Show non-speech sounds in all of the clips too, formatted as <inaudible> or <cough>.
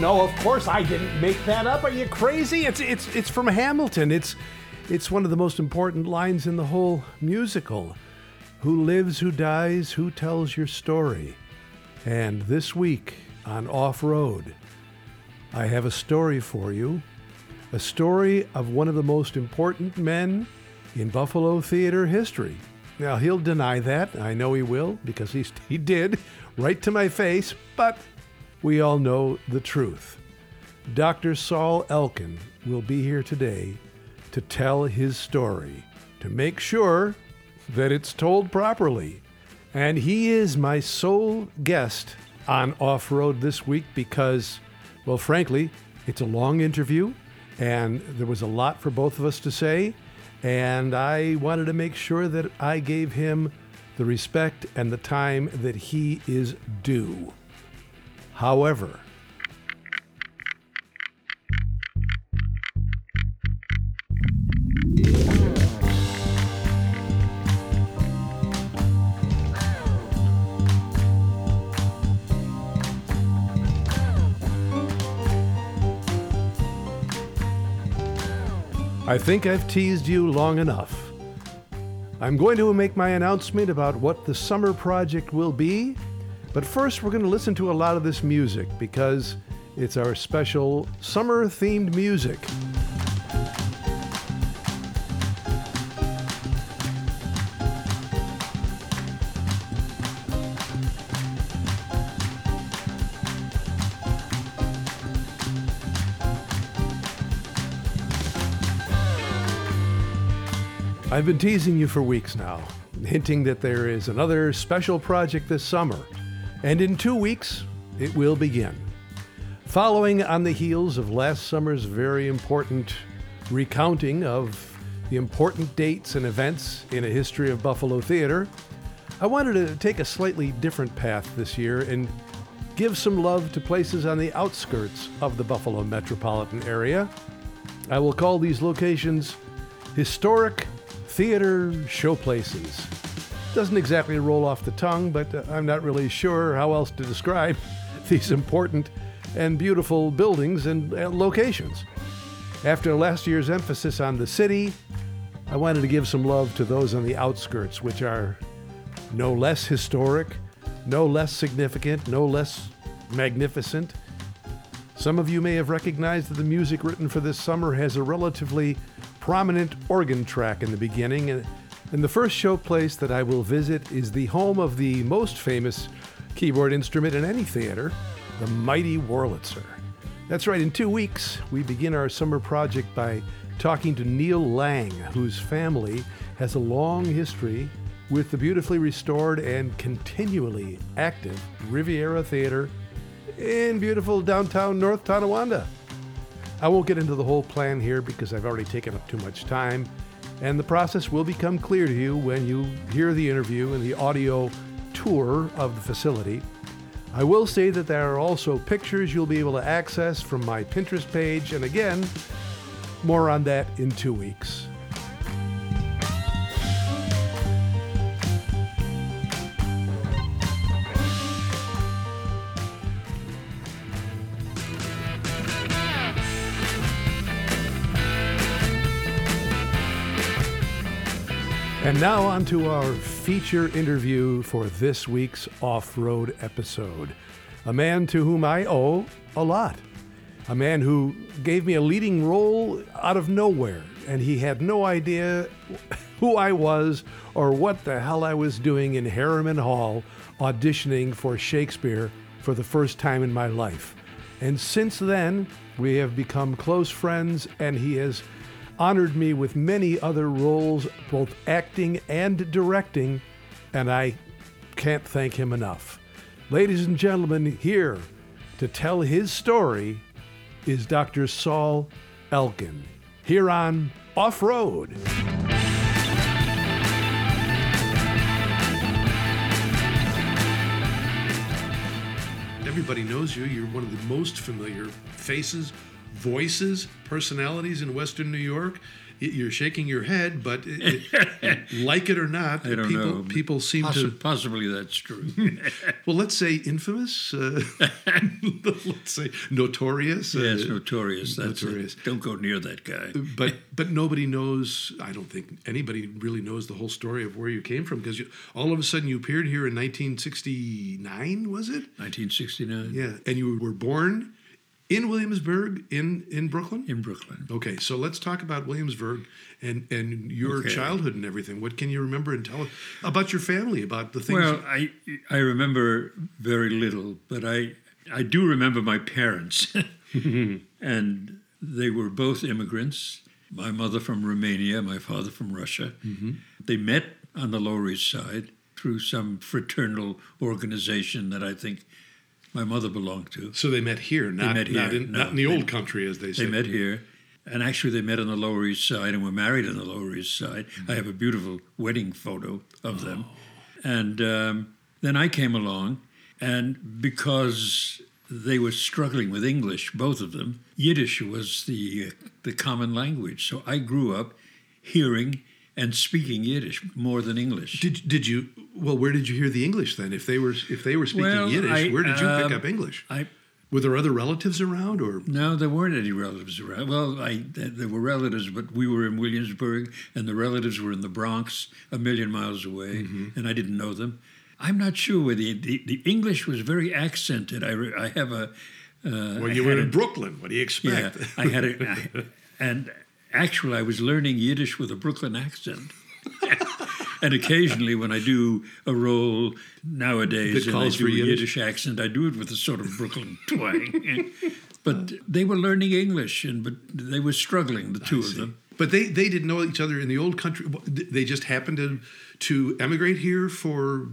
no. Of course, I didn't make that up. Are you crazy? It's it's it's from Hamilton. It's it's one of the most important lines in the whole musical. Who lives, who dies, who tells your story? And this week on Off Road, I have a story for you. A story of one of the most important men in Buffalo theater history. Now, he'll deny that. I know he will because he's, he did right to my face, but we all know the truth. Dr. Saul Elkin will be here today to tell his story, to make sure that it's told properly. And he is my sole guest on Off Road this week because, well, frankly, it's a long interview and there was a lot for both of us to say. And I wanted to make sure that I gave him the respect and the time that he is due. However, I think I've teased you long enough. I'm going to make my announcement about what the summer project will be, but first we're going to listen to a lot of this music because it's our special summer themed music. I've been teasing you for weeks now, hinting that there is another special project this summer, and in two weeks it will begin. Following on the heels of last summer's very important recounting of the important dates and events in a history of Buffalo theater, I wanted to take a slightly different path this year and give some love to places on the outskirts of the Buffalo metropolitan area. I will call these locations historic theater showplaces. Doesn't exactly roll off the tongue, but uh, I'm not really sure how else to describe <laughs> these important and beautiful buildings and uh, locations. After last year's emphasis on the city, I wanted to give some love to those on the outskirts, which are no less historic, no less significant, no less magnificent. Some of you may have recognized that the music written for this summer has a relatively prominent organ track in the beginning. And, and the first showplace that I will visit is the home of the most famous keyboard instrument in any theater, the mighty Wurlitzer. That's right, in two weeks, we begin our summer project by talking to Neil Lang, whose family has a long history with the beautifully restored and continually active Riviera Theater in beautiful downtown North Tonawanda. I won't get into the whole plan here because I've already taken up too much time, and the process will become clear to you when you hear the interview and the audio tour of the facility. I will say that there are also pictures you'll be able to access from my Pinterest page, and again, more on that in two weeks. And now, on to our feature interview for this week's off road episode. A man to whom I owe a lot. A man who gave me a leading role out of nowhere, and he had no idea <laughs> who I was or what the hell I was doing in Harriman Hall auditioning for Shakespeare for the first time in my life. And since then, we have become close friends, and he has honored me with many other roles, both acting and directing, and I can't thank him enough. Ladies and gentlemen, here to tell his story is Dr. Saul Elkin, here on Off Road. Everybody knows you. You're one of the most familiar faces voices, personalities in Western New York. you're shaking your head, but it, it, <laughs> like it or not, people know. people seem Possi- to. Possibly that's true. <laughs> Well, let's say infamous. Uh, <laughs> let's say notorious. uh, yes, notorious. That's notorious. It. Don't go near that guy. but but nobody knows. I don't think anybody really knows the whole story of where you came from because all of a sudden you appeared here in 1969. Was it? 1969 Yeah, and you were born in Williamsburg in in Brooklyn. in Brooklyn. Okay, so let's talk about Williamsburg and and your Okay. childhood and everything. What can you remember and tell us about your family, about the things? Well, I I remember very little, but I I do remember my parents, <laughs> and they were both immigrants. My mother from Romania, my father from Russia. Mm-hmm. They met on the Lower East Side through some fraternal organization that I think my mother belonged to. so they met here, not met not in no. not in the They- old country, as they say. They met here, and actually they met on the Lower East Side and were married on the Lower East Side. I have a beautiful wedding photo of them. And um, then I came along, and because they were struggling with English, both of them, Yiddish was the the common language. So I grew up hearing and speaking Yiddish more than English. Did did you? Well, where did you hear the English then? If they were if they were speaking Well, Yiddish, I, where did you pick um, up English? I Were there other relatives around, or No, there weren't any relatives around. Well, I, there were relatives, but we were in Williamsburg, and the relatives were in the Bronx, a million miles away, and I didn't know them. I'm not sure where the, the, the English was very accented. I, re, I have a. Uh, well, you were a- in Brooklyn? What do you Yeah, expect? I had a. I, <laughs> and actually, I was learning Yiddish with a Brooklyn accent. <laughs> and occasionally, when I do a role nowadays That and I calls do for a Yiddish? Yiddish accent, I do it with a sort of Brooklyn <laughs> twang. but they were learning English, and but they were struggling, the two of them. But they, they didn't know each other in the old country. They just happened to to emigrate here for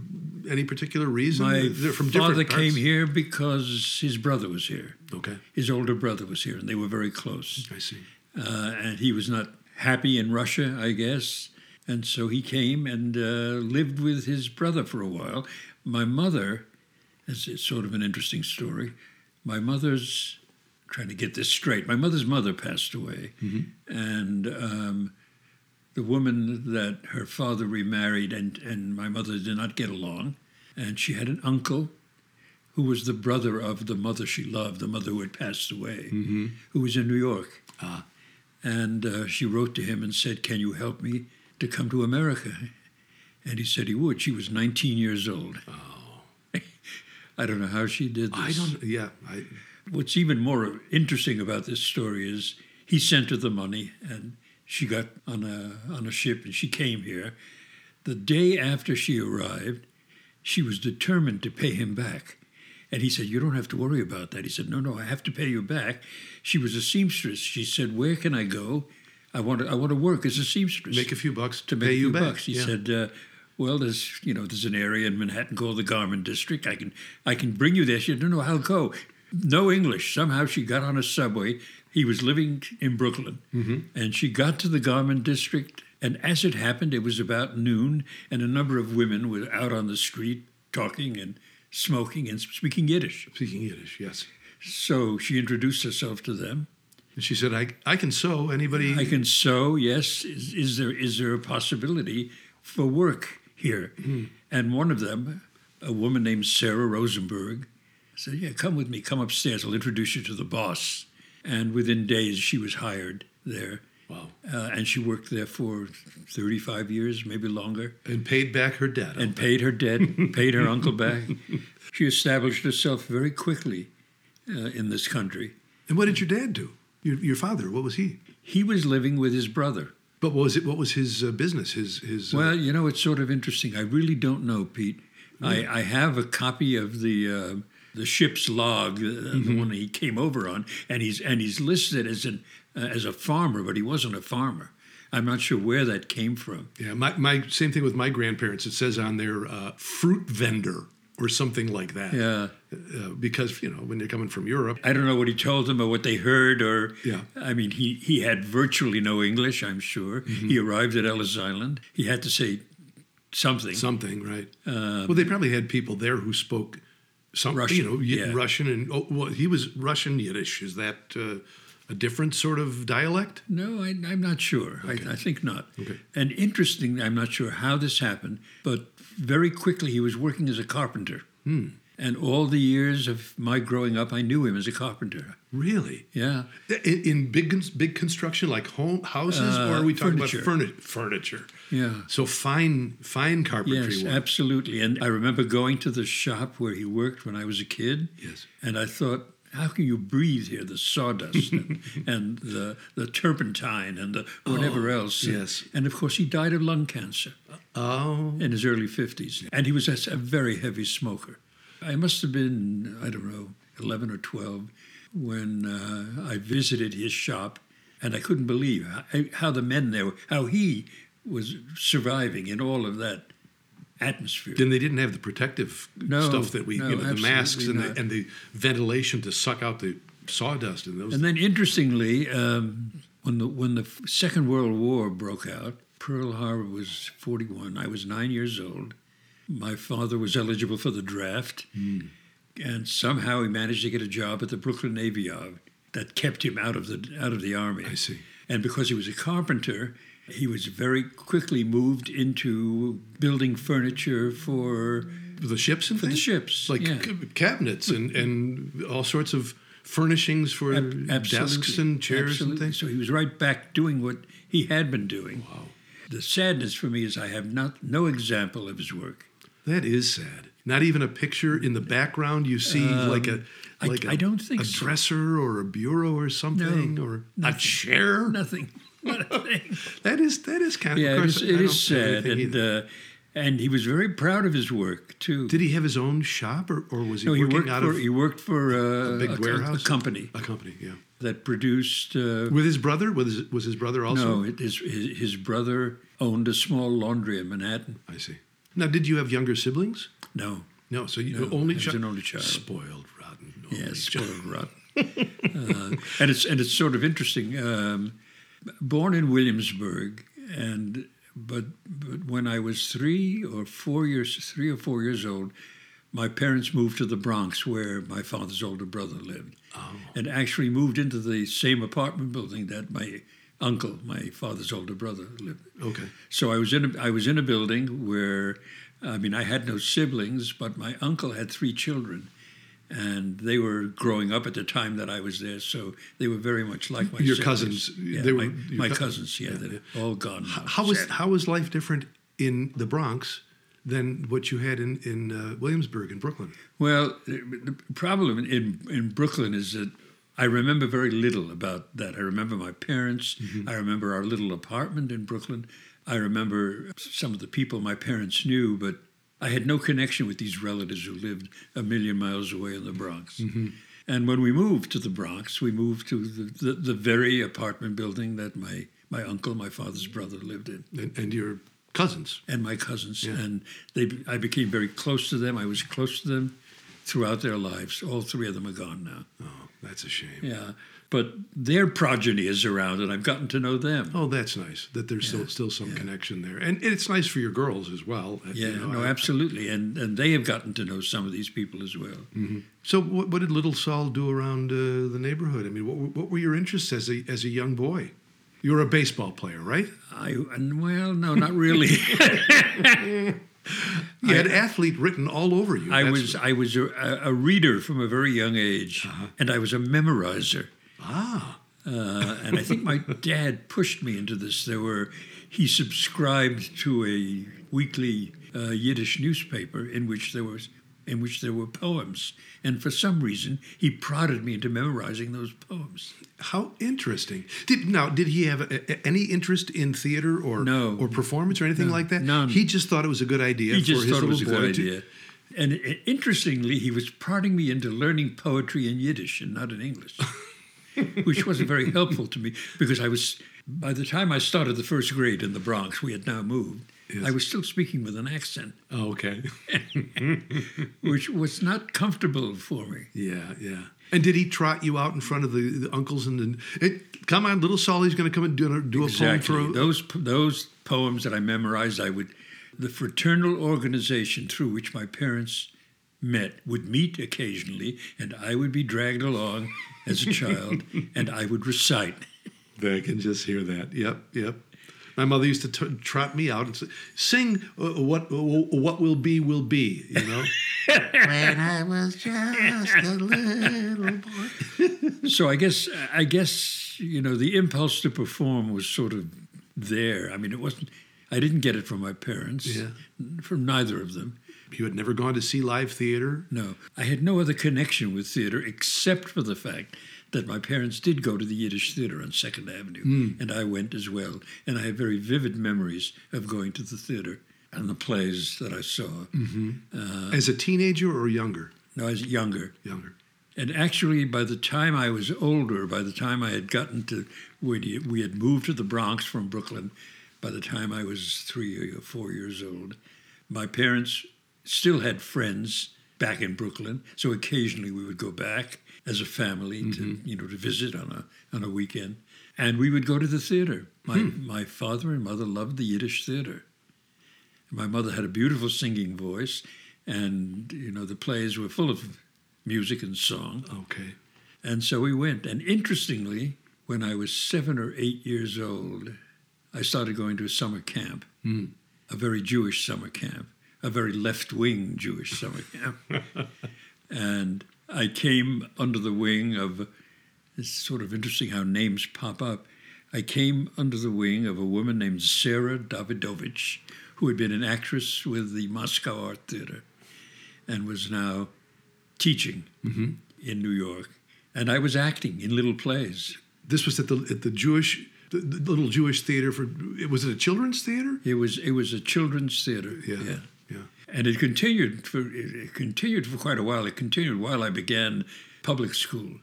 any particular reason. My They're from father came here because his brother was here. Okay, His older brother was here, and they were very close. I see. Uh, and he was not happy in Russia, I guess. And so he came and uh, lived with his brother for a while. My mother, it's, it's sort of an interesting story. My mother's I'm trying to get this straight. My mother's mother passed away, and um, the woman that her father remarried and, and my mother did not get along. And she had an uncle who was the brother of the mother she loved, the mother who had passed away, who was in New York. And uh, she wrote to him and said, Can you help me to come to America? And he said he would. She was 19 years old. Oh. <laughs> I don't know how she did this. I don't. Yeah, I, What's even more interesting about this story is he sent her the money and she got on a, on a ship and she came here. The day after she arrived, she was determined to pay him back. And he said, You don't have to worry about that. He said, No, no, I have to pay you back. She was a seamstress. She said, Where can I go? I want to, I want to work as a seamstress make a few bucks to, pay make a you few back. bucks. He Yeah. said, uh, "Well, there's you know there's an area in Manhattan called the Garment District. I can I can bring you there." She said, "No, no, I'll go." No English. Somehow she got on a subway. He was living in Brooklyn, and she got to the Garment District. And as it happened, it was about noon, and a number of women were out on the street talking and smoking and speaking Yiddish. Speaking Yiddish, yes. So she introduced herself to them. And she said, "I I can sew. Anybody? I can sew. Yes. Is, is there is there a possibility for work here? Hmm. And one of them, a woman named Sarah Rosenberg, said, "Yeah, come with me. Come upstairs. I'll introduce you to the boss." And within days, she was hired there, wow. uh, and she worked there for thirty-five years, maybe longer, And paid back her debt. and paid her debt, <laughs> paid her uncle back. She established herself very quickly uh, in this country. And what did your dad do? Your, your father? What was he? He was living with his brother. But what was it? What was his uh, business? His his. uh, Well, you know, it's sort of interesting. I really don't know, Pete. I, I have a copy of the uh, the ship's log, uh, the one he came over on, and he's and he's listed as an uh, as a farmer, but he wasn't a farmer. I'm not sure where that came from. yeah, my, my same thing with my grandparents. It says on their uh, fruit vendor or something like that. Yeah, Uh, because you know when they're coming from Europe. I don't know what he told them or what they heard, or Yeah. I mean, he he had virtually no English. I'm sure he arrived at Ellis Island. He had to say something. Something, right? well, they probably had people there who spoke some, Russian, you know, yeah. Russian, and oh, well, he was Russian Yiddish. Is that uh, a different sort of dialect? No, I, I'm not sure. I, I think not. Okay. And interesting, I'm not sure how this happened, but very quickly he was working as a carpenter. Hmm. And all the years of my growing up, I knew him as a carpenter. Really? Yeah. In, in big big construction like home houses, or Uh, are we talking furniture. about furni- furniture? Yeah. So fine, fine carpentry Yes, work. absolutely. And I remember going to the shop where he worked when I was a kid. Yes. And I thought, how can you breathe here? The sawdust and, <laughs> and the the turpentine and the whatever else. Oh, yes. And of course, he died of lung cancer Oh, in his early fifties, and he was a, a very heavy smoker. I must have been, I don't know, eleven or twelve when uh, I visited his shop, and I couldn't believe how, how the men there, how he was surviving in all of that atmosphere. then they didn't have the protective No, stuff that we, no, you know, the masks and the, and the ventilation to suck out the sawdust and those. And then, interestingly, um, when the when the Second World War broke out, Pearl Harbor was 41. I was nine years old. My father was eligible for the draft, and somehow he managed to get a job at the Brooklyn Navy Yard that kept him out of the out of the army. I see. And because he was a carpenter, he was very quickly moved into building furniture for the ships and for the ships, like yeah. c- cabinets and, and all sorts of furnishings for Ab- desks and chairs Absolutely. and things. So he was right back doing what he had been doing. Wow. The sadness for me is I have not no example of his work. That is sad. Not even a picture in the background. You see like a Um, like a I don't think a so. dresser or a bureau or something or a chair. Nothing. <laughs> That is that is kind of. yeah, of it course, is, it is sad, and uh, and he was very proud of his work too. Did he have his own shop or, or was he no, he working worked out for of he worked for uh, big a, warehouse? a company A company, yeah. that produced. Uh, With his brother? Was his, was his brother also? no, it, his, his his brother owned a small laundry in Manhattan. I see. Now, did you have younger siblings? No, No, so you No, only I was child. an only child. Spoiled, rotten. only Yes, spoiled rotten. <laughs> uh, and it's and it's sort of interesting. Um, born in Williamsburg, and but but when I was three or four years, three or four years old, my parents moved to the Bronx, where my father's older brother lived, oh. and actually moved into the same apartment building that my uncle, my father's older brother, lived. Okay. So I was in a, I was in a building where, I mean, I had no siblings, but my uncle had three children, and they were growing up at the time that I was there. So they were very much like my Your siblings. cousins, Yeah, they were- my, your my cou- cousins. Yeah, they're all gone. now, How was how was life different in the Bronx than what you had in in uh, Williamsburg in Brooklyn? Well, the the problem in in Brooklyn is that I remember very little about that. I remember my parents. I remember our little apartment in Brooklyn. I remember some of the people my parents knew, but I had no connection with these relatives who lived a million miles away in the Bronx. Mm-hmm. And when we moved to the Bronx, we moved to the, the, the very apartment building that my, my uncle, my father's brother, lived in And, and your cousins. and my cousins, and they I became very close to them. I was close to them throughout their lives. All three of them are gone now. Oh, that's a shame. Yeah, but their progeny is around, and I've gotten to know them. Oh, that's nice that there's still still some connection there, and it's nice for your girls as well. uh, Yeah, you know, no, I- absolutely, and and they have gotten to know some of these people as well. So, what, what did little Saul do around uh, the neighborhood? I mean, what, were- what were your interests as a as a young boy? You were a baseball player, right? I and well, no, not really. <laughs> You had athlete written all over you. I That's- was I was a, a reader from a very young age, and I was a memorizer. Ah. Uh, and I think my dad pushed me into this. There were, he subscribed to a weekly uh, Yiddish newspaper in which there was, in which there were poems, and for some reason he prodded me into memorizing those poems. How interesting. Did now did he have a, a- any interest in theater or No. or performance or anything like that? none. He just thought it was a good idea He for just his thought it was a good to- idea. And uh, interestingly, he was prodding me into learning poetry in Yiddish and not in English, <laughs> which wasn't very helpful to me because I was, by the time I started the first grade in the Bronx, we had now moved, Yes. I was still speaking with an accent, Oh, okay. <laughs> which was not comfortable for me. yeah, yeah. And did he trot you out in front of the, the uncles and then, hey, come on, little Solly's going to come and do, do a Exactly. poem for a, those those poems that I memorized, I would, the fraternal organization through which my parents met would meet occasionally, and I would be dragged along as a child, <laughs> and I would recite. I can just hear that. Yep, yep. My mother used to t- trot me out and say, sing uh, what uh, what will be will be. You know. <laughs> when I was just a little boy. so I guess I guess you know the impulse to perform was sort of there. I mean, it wasn't. I didn't get it from my parents. Yeah. From neither of them. You had never gone to see live theater. No, I had no other connection with theater except for the fact that my parents did go to the Yiddish Theater on Second Avenue, hmm. and I went as well. And I have very vivid memories of going to the theater and the plays that I saw. Mm-hmm. Uh, as a teenager or younger? No, I was younger. Younger. And actually, by the time I was older, by the time I had gotten to, we we had moved to the Bronx from Brooklyn, by the time I was three or four years old, my parents still had friends back in Brooklyn. So occasionally we would go back as a family to, mm-hmm. you know, to visit on a on a weekend, and we would go to the theater. My hmm. my father and mother loved the Yiddish theater. My mother had a beautiful singing voice, and you know the plays were full of music and song. Okay. And so we went. And interestingly, when I was seven or eight years old, I started going to a summer camp, hmm. a very Jewish summer camp, a very left wing Jewish summer camp. and I came under the wing of, it's sort of interesting how names pop up. I came under the wing of a woman named Sarah Davidovich, who had been an actress with the Moscow Art Theater and was now teaching mm-hmm. in New York. And I was acting in little plays. This was at the at the Jewish the, the little Jewish theater for was it a children's theater? It was it was a children's theater. Yeah. Yeah. And it continued for it continued for quite a while. It continued while I began public school.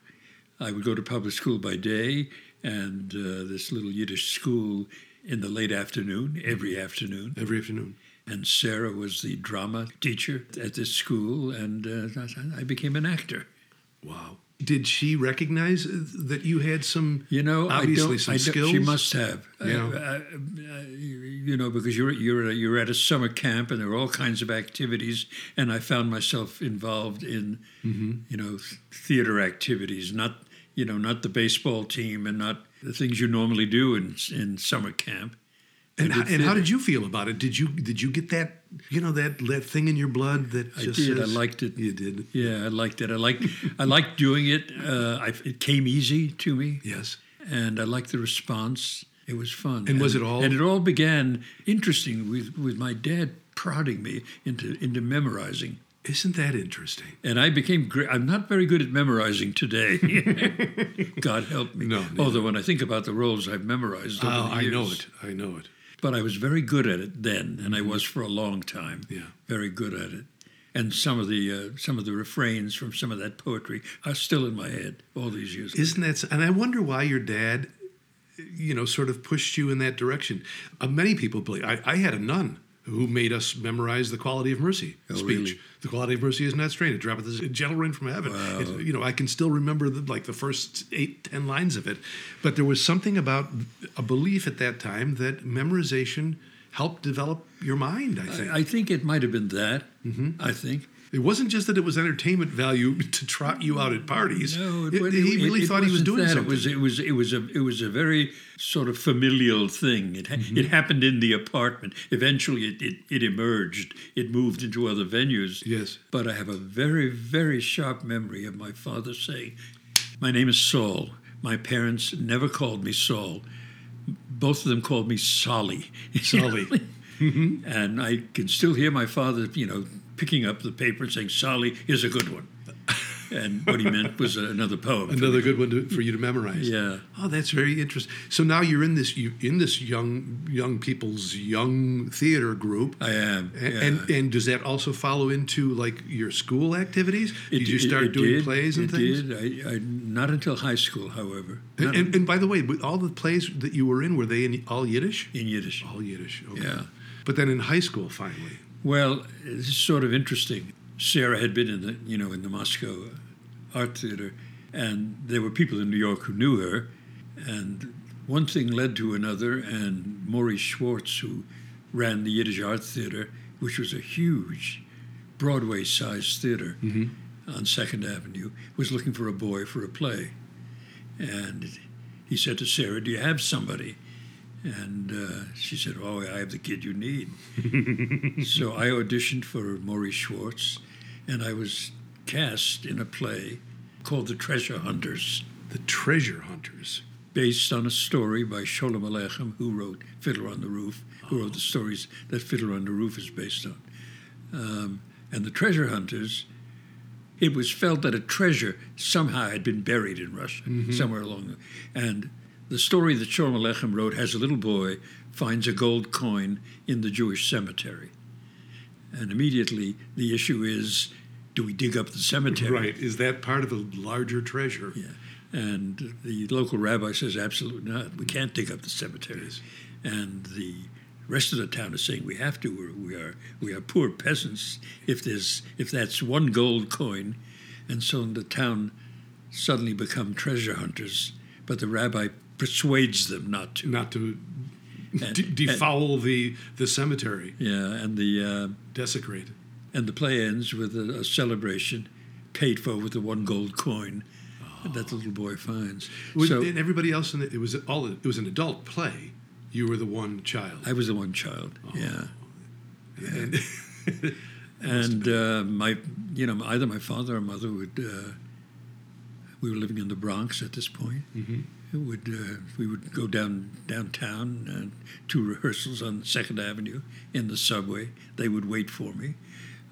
I would go to public school by day, and uh, this little Yiddish school in the late afternoon, every afternoon. Every afternoon. And Sarah was the drama teacher at this school, and uh, I became an actor. Wow. Did she recognize that you had some You know, obviously some skills? She must have. Yeah. Uh, uh, uh, you know, because you're you're at, you're at a summer camp and there are all kinds of activities, and I found myself involved in Mm-hmm. you know theater activities, not you know not the baseball team and not the things you normally do in in summer camp. And, how, did and how did you feel about it? Did you did you get that you know that that thing in your blood that I just did. I liked it. You did. Yeah, I liked it. I liked I liked doing it. Uh, I, it came easy to me. Yes. and I liked the response. It was fun. And was it all- And it all began interesting with, with my dad prodding me into into memorizing. Isn't that interesting? And I became great. I'm not very good at memorizing today. <laughs> God help me. No, neither. Although when I think about the roles I've memorized over Oh, I know it. I know it. But I was very good at it then, and I was for a long time. Mm-hmm. Yeah. Very good at it. And some of the uh, some of the refrains from some of that poetry are still in my head all these years. Isn't that? s- And I wonder why your dad, you know, sort of pushed you in that direction. Uh, many people believe. I, I had a nun who made us memorize the quality of mercy Oh, speech. really? The quality of mercy is not strained; it droppeth as a gentle rain from heaven. It- you know, I can still remember the, like the first eight, ten lines of it. But there was something about a belief at that time that memorization helped develop your mind. I think. I think it might have been that. Mm-hmm. I think. It wasn't just that it was entertainment value <laughs> to trot you out at parties. No, it, It- it- he really thought he was doing that. something. It was it was it was a it was a very sort of familial thing. It Mm-hmm. it happened in the apartment. Eventually, it, it it emerged. It moved into other venues. Yes. But I have a very very sharp memory of my father saying, "My name is Saul. My parents never called me Saul. Both of them called me Solly. Solly. <laughs> and I can still hear my father, you know, picking up the paper and saying, "Solly is a good one." and what he meant was another poem. Another good one to, for you to memorize. Yeah. Oh, that's very interesting. So now you're in this you in this young young people's young theater group. I am. Yeah. And and does that also follow into like your school activities? It- did you start it doing did, plays and it things? Did. I, I, not until high school, however. And, and, and by the way, all the plays that you were in, were they in all Yiddish? in Yiddish. All Yiddish. Okay. Yeah. But then in high school, finally. Well, it's sort of interesting. Sarah had been in the, you know, in the Moscow Art Theater, and there were people in New York who knew her, and one thing led to another, and Maurice Schwartz, who ran the Yiddish Art Theater, which was a huge, Broadway sized theater mm-hmm. on Second Avenue, was looking for a boy for a play. And he said to Sarah, Do you have somebody? And uh, she said, Oh, I have the kid you need. <laughs> so I auditioned for Maurice Schwartz, and I was cast in a play called The Treasure Hunters, The Treasure Hunters. based on a story by Sholem Aleichem, who wrote Fiddler on the Roof, who wrote the stories that Fiddler on the Roof is based on. Um, and The Treasure Hunters, it was felt that a treasure somehow had been buried in Russia, somewhere along. The, and the story that Sholem Aleichem wrote has a little boy finds a gold coin in the Jewish cemetery. And immediately the issue is do we dig up the cemetery? Right. Is that part of a larger treasure? Yeah. And the local rabbi says, absolutely not. We can't dig up the cemeteries. And the rest of the town is saying we have to. We're, we are we are poor peasants. If there's if that's one gold coin, and so the town suddenly become treasure hunters. But the rabbi persuades them not to. Not to And- de- defoul the, the cemetery, Yeah, and the uh, desecrate. and the play ends with a, a celebration, paid for with the one gold coin that the little boy finds. So and everybody else in it, it was all it was an adult play. You were the one child. I was the one child. Yeah. And- <laughs> and uh, my you know either my father or mother would uh, we were living in the Bronx at this point would uh, we would go down downtown and to rehearsals on Second Avenue in the subway they would wait for me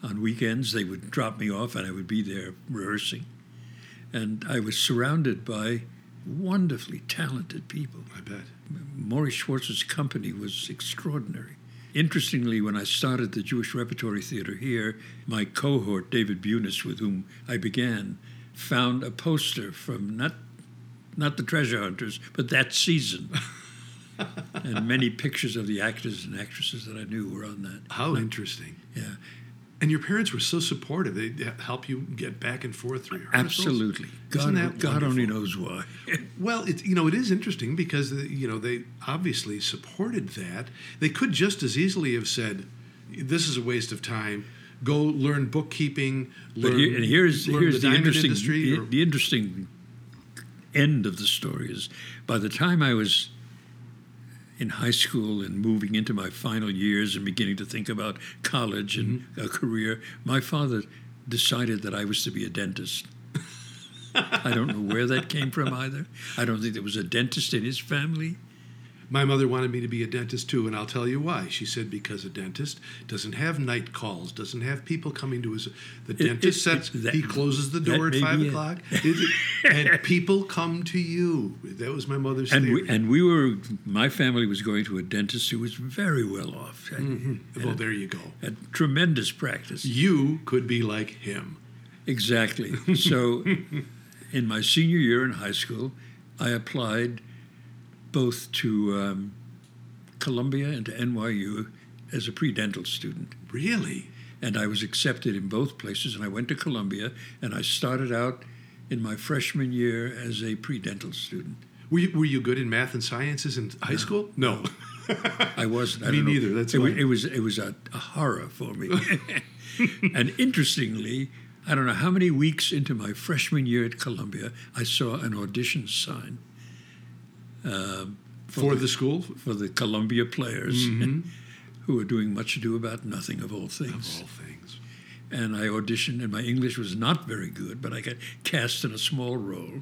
on weekends they would drop me off and I would be there rehearsing and I was surrounded by wonderfully talented people I bet. Maurice Schwartz's company was extraordinary. Interestingly, when I started the Jewish Repertory Theater here, my cohort, David Bunis, with whom I began, found a poster from not not the Treasure Hunters, but that season. <laughs> and many pictures of the actors and actresses that I knew were on that. How interesting. Yeah, And your parents were so supportive. They help you get back and forth through rehearsals. absolutely. Isn't God, that God only knows why. <laughs> Well, it, you know, it is interesting because uh, you know they obviously supported that. They could just as easily have said, "This is a waste of time. Go learn bookkeeping. Learn, But here, and here's learn here's the, the, interesting industry." the, or- the interesting end of the story is by the time I was in high school and moving into my final years and beginning to think about college and mm-hmm. a career, my father decided that I was to be a dentist. <laughs> I don't know where that came from either. I don't think there was a dentist in his family. My mother wanted me to be a dentist too, and I'll tell you why. She said because a dentist doesn't have night calls, doesn't have people coming to his. The dentist it- sets. that- he closes the door at five o'clock, it- and <laughs> people come to you. That was my mother's And theory. we, and we were, my family was going to a dentist who was very well off, had, mm-hmm. well, there you go. A tremendous practice. You could be like him. Exactly. So, <laughs> in my senior year in high school, I applied both to um, Columbia and to NYU as a pre-dental student, Really? and I was accepted in both places. And I went to Columbia, and I started out in my freshman year as a pre-dental student. Were you, were you good in math and sciences in high school? No. I wasn't. I <laughs> Me know. neither, that's it, was, it was it was a, a horror for me. <laughs> <laughs> and interestingly, I don't know how many weeks into my freshman year at Columbia, I saw an audition sign um, For the school? for the Columbia Players, <laughs> who were doing much ado about nothing of all things. All things. And I auditioned, and my English was not very good, but I got cast in a small role.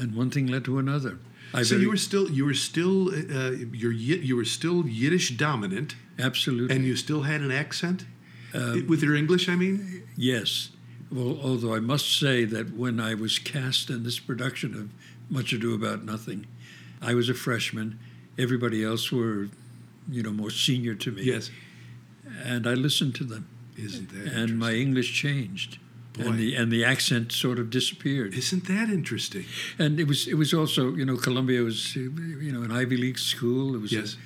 And one thing led to another. I So very- you were still you were still uh, you're you were still Yiddish dominant, absolutely and you still had an accent Um, with your English. I mean, Yes. Well, although I must say that when I was cast in this production of Much Ado About Nothing, I was a freshman. Everybody else were, you know, more senior to me. yes, And I listened to them, isn't that and my English changed, Boy. and the and the accent sort of disappeared. isn't that interesting? And it was it was also you know Columbia was you know an Ivy League school. It was Yes,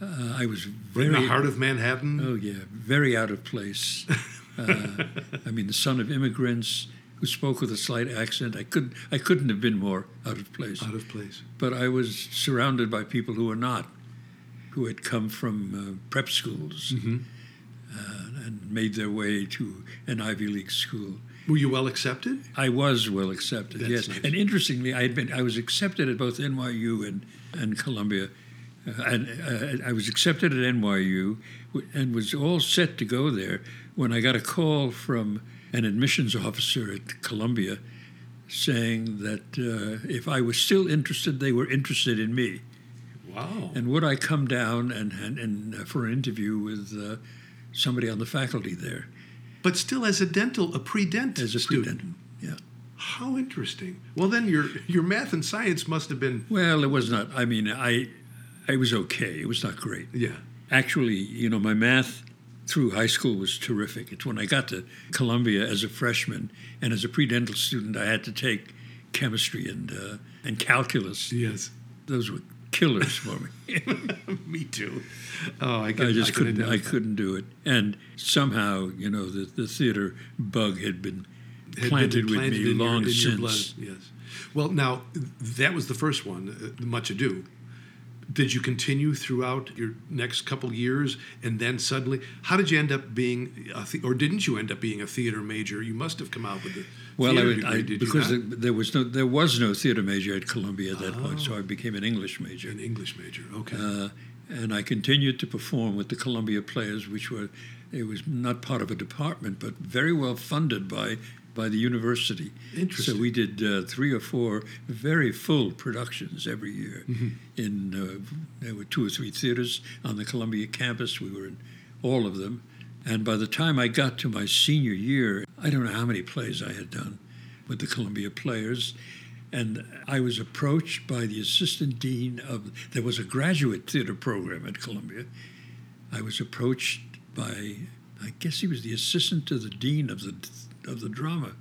uh, I was right in very the heart of Manhattan. Oh yeah, very out of place. <laughs> Uh, I mean, the son of immigrants who spoke with a slight accent. I couldn't I couldn't have been more out of place. Out of place. But I was surrounded by people who were not, who had come from uh, prep schools, uh, and made their way to an Ivy League school. Were you well accepted? I was well accepted, That's yes. nice. And interestingly, I had been I was accepted at both NYU and and Columbia, uh, and uh, I was accepted at NYU w- and was all set to go there when I got a call from an admissions officer at Columbia saying that uh, if I was still interested, they were interested in me. Wow. And would I come down and, and, and uh, for an interview with uh, somebody on the faculty there But still, as a dental, a pre-dent as a student. student? Yeah. How interesting. Well, then your your math and science must have been. Well, it was not. I mean, I, I was okay. It was not great. Yeah. Actually, you know, my math through high school was terrific. It's when I got to Columbia as a freshman and as a pre-dental student, I had to take chemistry and uh, and calculus. Yes. Those were killers for me. <laughs> Me too. Oh, I, can, I just can couldn't. I couldn't do it. And somehow, you know, the, the theater bug had been Had been planted with me in your- long your since. blood, Yes. Well, now that was the first one, uh, Much Ado. Did you continue throughout your next couple years, and then suddenly, how did you end up being, a the- or didn't you end up being a theater major? You must have come out with the Well, I, theater would- degree, I, did because there, there was no there was no theater major at Columbia at that point, so I became an English major. an English major. Okay. Uh, and I continued to perform with the Columbia Players, which were it was not part of a department, but very well funded by by the university. Interesting. So we did uh, three or four very full productions every year. Mm-hmm. In uh, there were two or three theaters on the Columbia campus. We were in all of them. And by the time I got to my senior year, I don't know how many plays I had done with the Columbia Players. And I was approached by the assistant dean of, there was a graduate theater program at Columbia. I was approached by, I guess he was the assistant to the dean of the, of the drama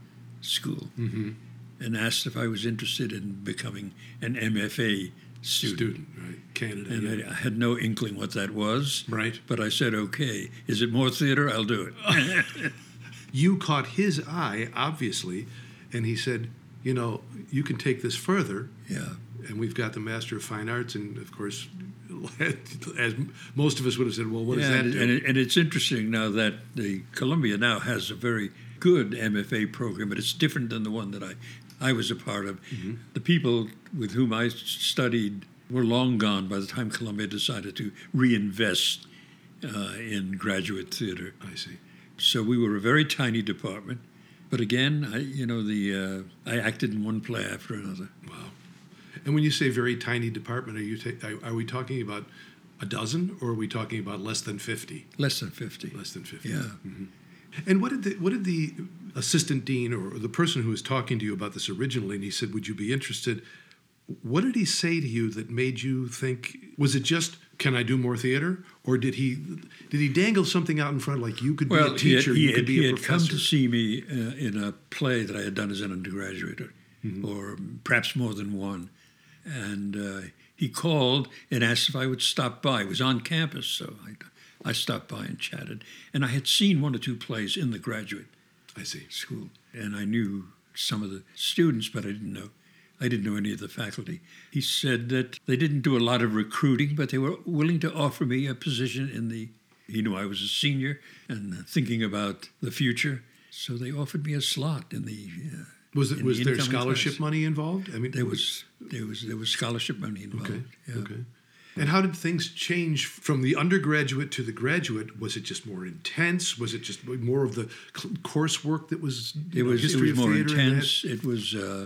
school mm-hmm. and asked if I was interested in becoming an MFA student. Student, right? Canada. And yeah. I, I had no inkling what that was. Right. But I said, okay, is it more theater? I'll do it. <laughs> you caught his eye, obviously, and he said, you know, you can take this further. yeah. And we've got the Master of Fine Arts, and of course, <laughs> as most of us would have said, well, what does Yeah, that and, do? and, it, and it's interesting now that the Columbia now has a very good MFA program, but it's different than the one that I, I was a part of. Mm-hmm. The people with whom I studied were long gone by the time Columbia decided to reinvest uh, in graduate theater. I see. So we were a very tiny department. But again, I, you know, the uh, I acted in one play after another. Wow. And when you say very tiny department, are you ta- are, we talking about a dozen, or are we talking about less than fifty? Less than 50. Less than fifty. Yeah. And what did the what did the assistant dean or the person who was talking to you about this originally, and he said, "Would you be interested?" What did he say to you that made you think? Was it just, "Can I do more theater?" Or did he did he dangle something out in front like you could be a teacher, he you could he be had, a he had come to see me uh, in a play that I had done as an undergraduate, or, Mm-hmm. or perhaps more than one. And uh, he called and asked if I would stop by. It was on campus, so I, I stopped by and chatted. And I had seen one or two plays in the graduate I see. school, and I knew some of the students, but I didn't know. I didn't know any of the faculty. He said that they didn't do a lot of recruiting, but they were willing to offer me a position in the. He knew I was a senior and thinking about the future, so they offered me a slot in the. Uh, Was it was the there scholarship class. money involved? I mean, There was there was there was scholarship money involved. Okay. Yeah. Okay. And how did things change from the undergraduate to the graduate? Was it just more intense? Was it just more of the coursework that was? It know, was it was more theater and that? intense. It was, uh,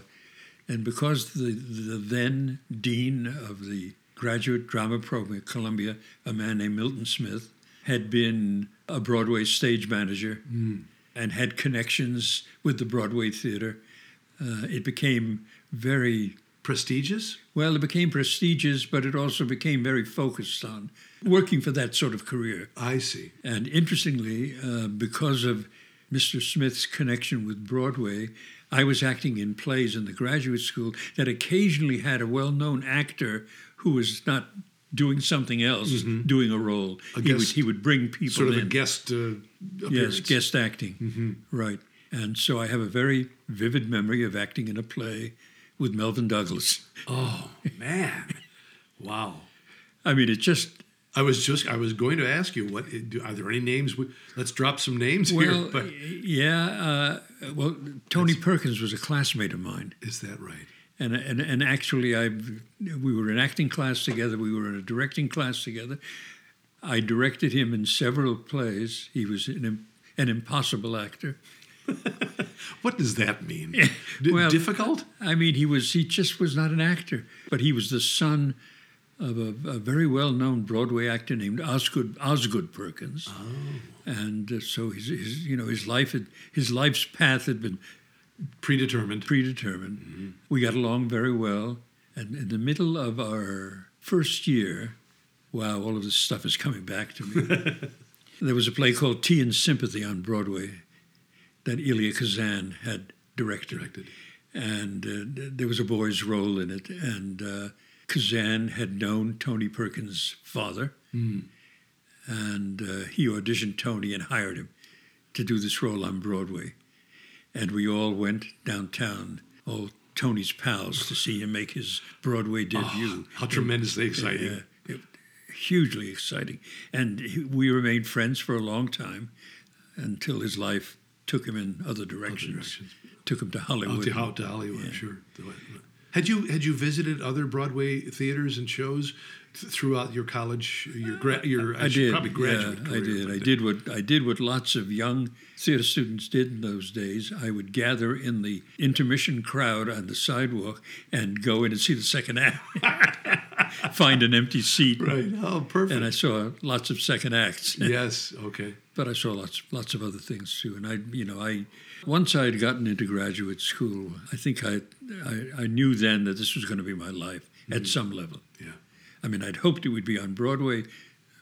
and because the the then dean of the graduate drama program at Columbia, a man named Milton Smith, had been a Broadway stage manager and had connections with the Broadway theater. Uh, it became very Prestigious. well. It became prestigious, but it also became very focused on working for that sort of career. I see. And interestingly, uh, because of Mr. Smith's connection with Broadway, I was acting in plays in the graduate school that occasionally had a well known actor who was not doing something else, doing a role. A he, would, he would bring people Sort of in. a guest uh, yes, guest acting. Right. And so I have a very vivid memory of acting in a play with Melvyn Douglas. Oh man! Wow. I mean, it just I was just I was going to ask you what are there any names? we- Let's drop some names here. Well, But yeah. Uh, well, Tony Perkins was a classmate of mine, is that right? and and and actually, I we were in acting class together. We were in a directing class together. I directed him in several plays. He was an, an impossible actor. What does that mean? D- well- difficult? I mean, he was he just was not an actor, but he was the son of a, a very well-known Broadway actor named Osgood Osgood Perkins, and uh, so his, his you know his life had his life's path had been Predetermined. predetermined. We got along very well, and in the middle of our first year, wow, all of this stuff is coming back to me. <laughs> there was a play called Tea and Sympathy on Broadway that Elia Kazan had directed Directed. and uh, there was a boy's role in it. And uh, Kazan had known Tony Perkins' father, and uh, he auditioned Tony and hired him to do this role on Broadway. And we all went downtown, all Tony's pals, to see him make his Broadway debut. How tremendously exciting. Yeah, it- hugely exciting. And we remained friends for a long time until his life took him in other directions. directions. Took him to Out Hollywood. Oh, to, out to Hollywood, sure. Had you had you visited other Broadway theaters and shows throughout your college, your gra- your I should- did. probably graduate yeah, career? I did. I did what I did what lots of young theater students did in those days. I would gather in the intermission crowd on the sidewalk and go in and see the second act. <laughs> Find an empty seat. Right. Oh, perfect. And I saw lots of second acts. <laughs> yes. Okay. but I saw lots lots of other things too. And I, you know, I once I had gotten into graduate school, I think I I, I knew then that this was going to be my life at mm. some level. Yeah. I mean, I'd hoped it would be on Broadway,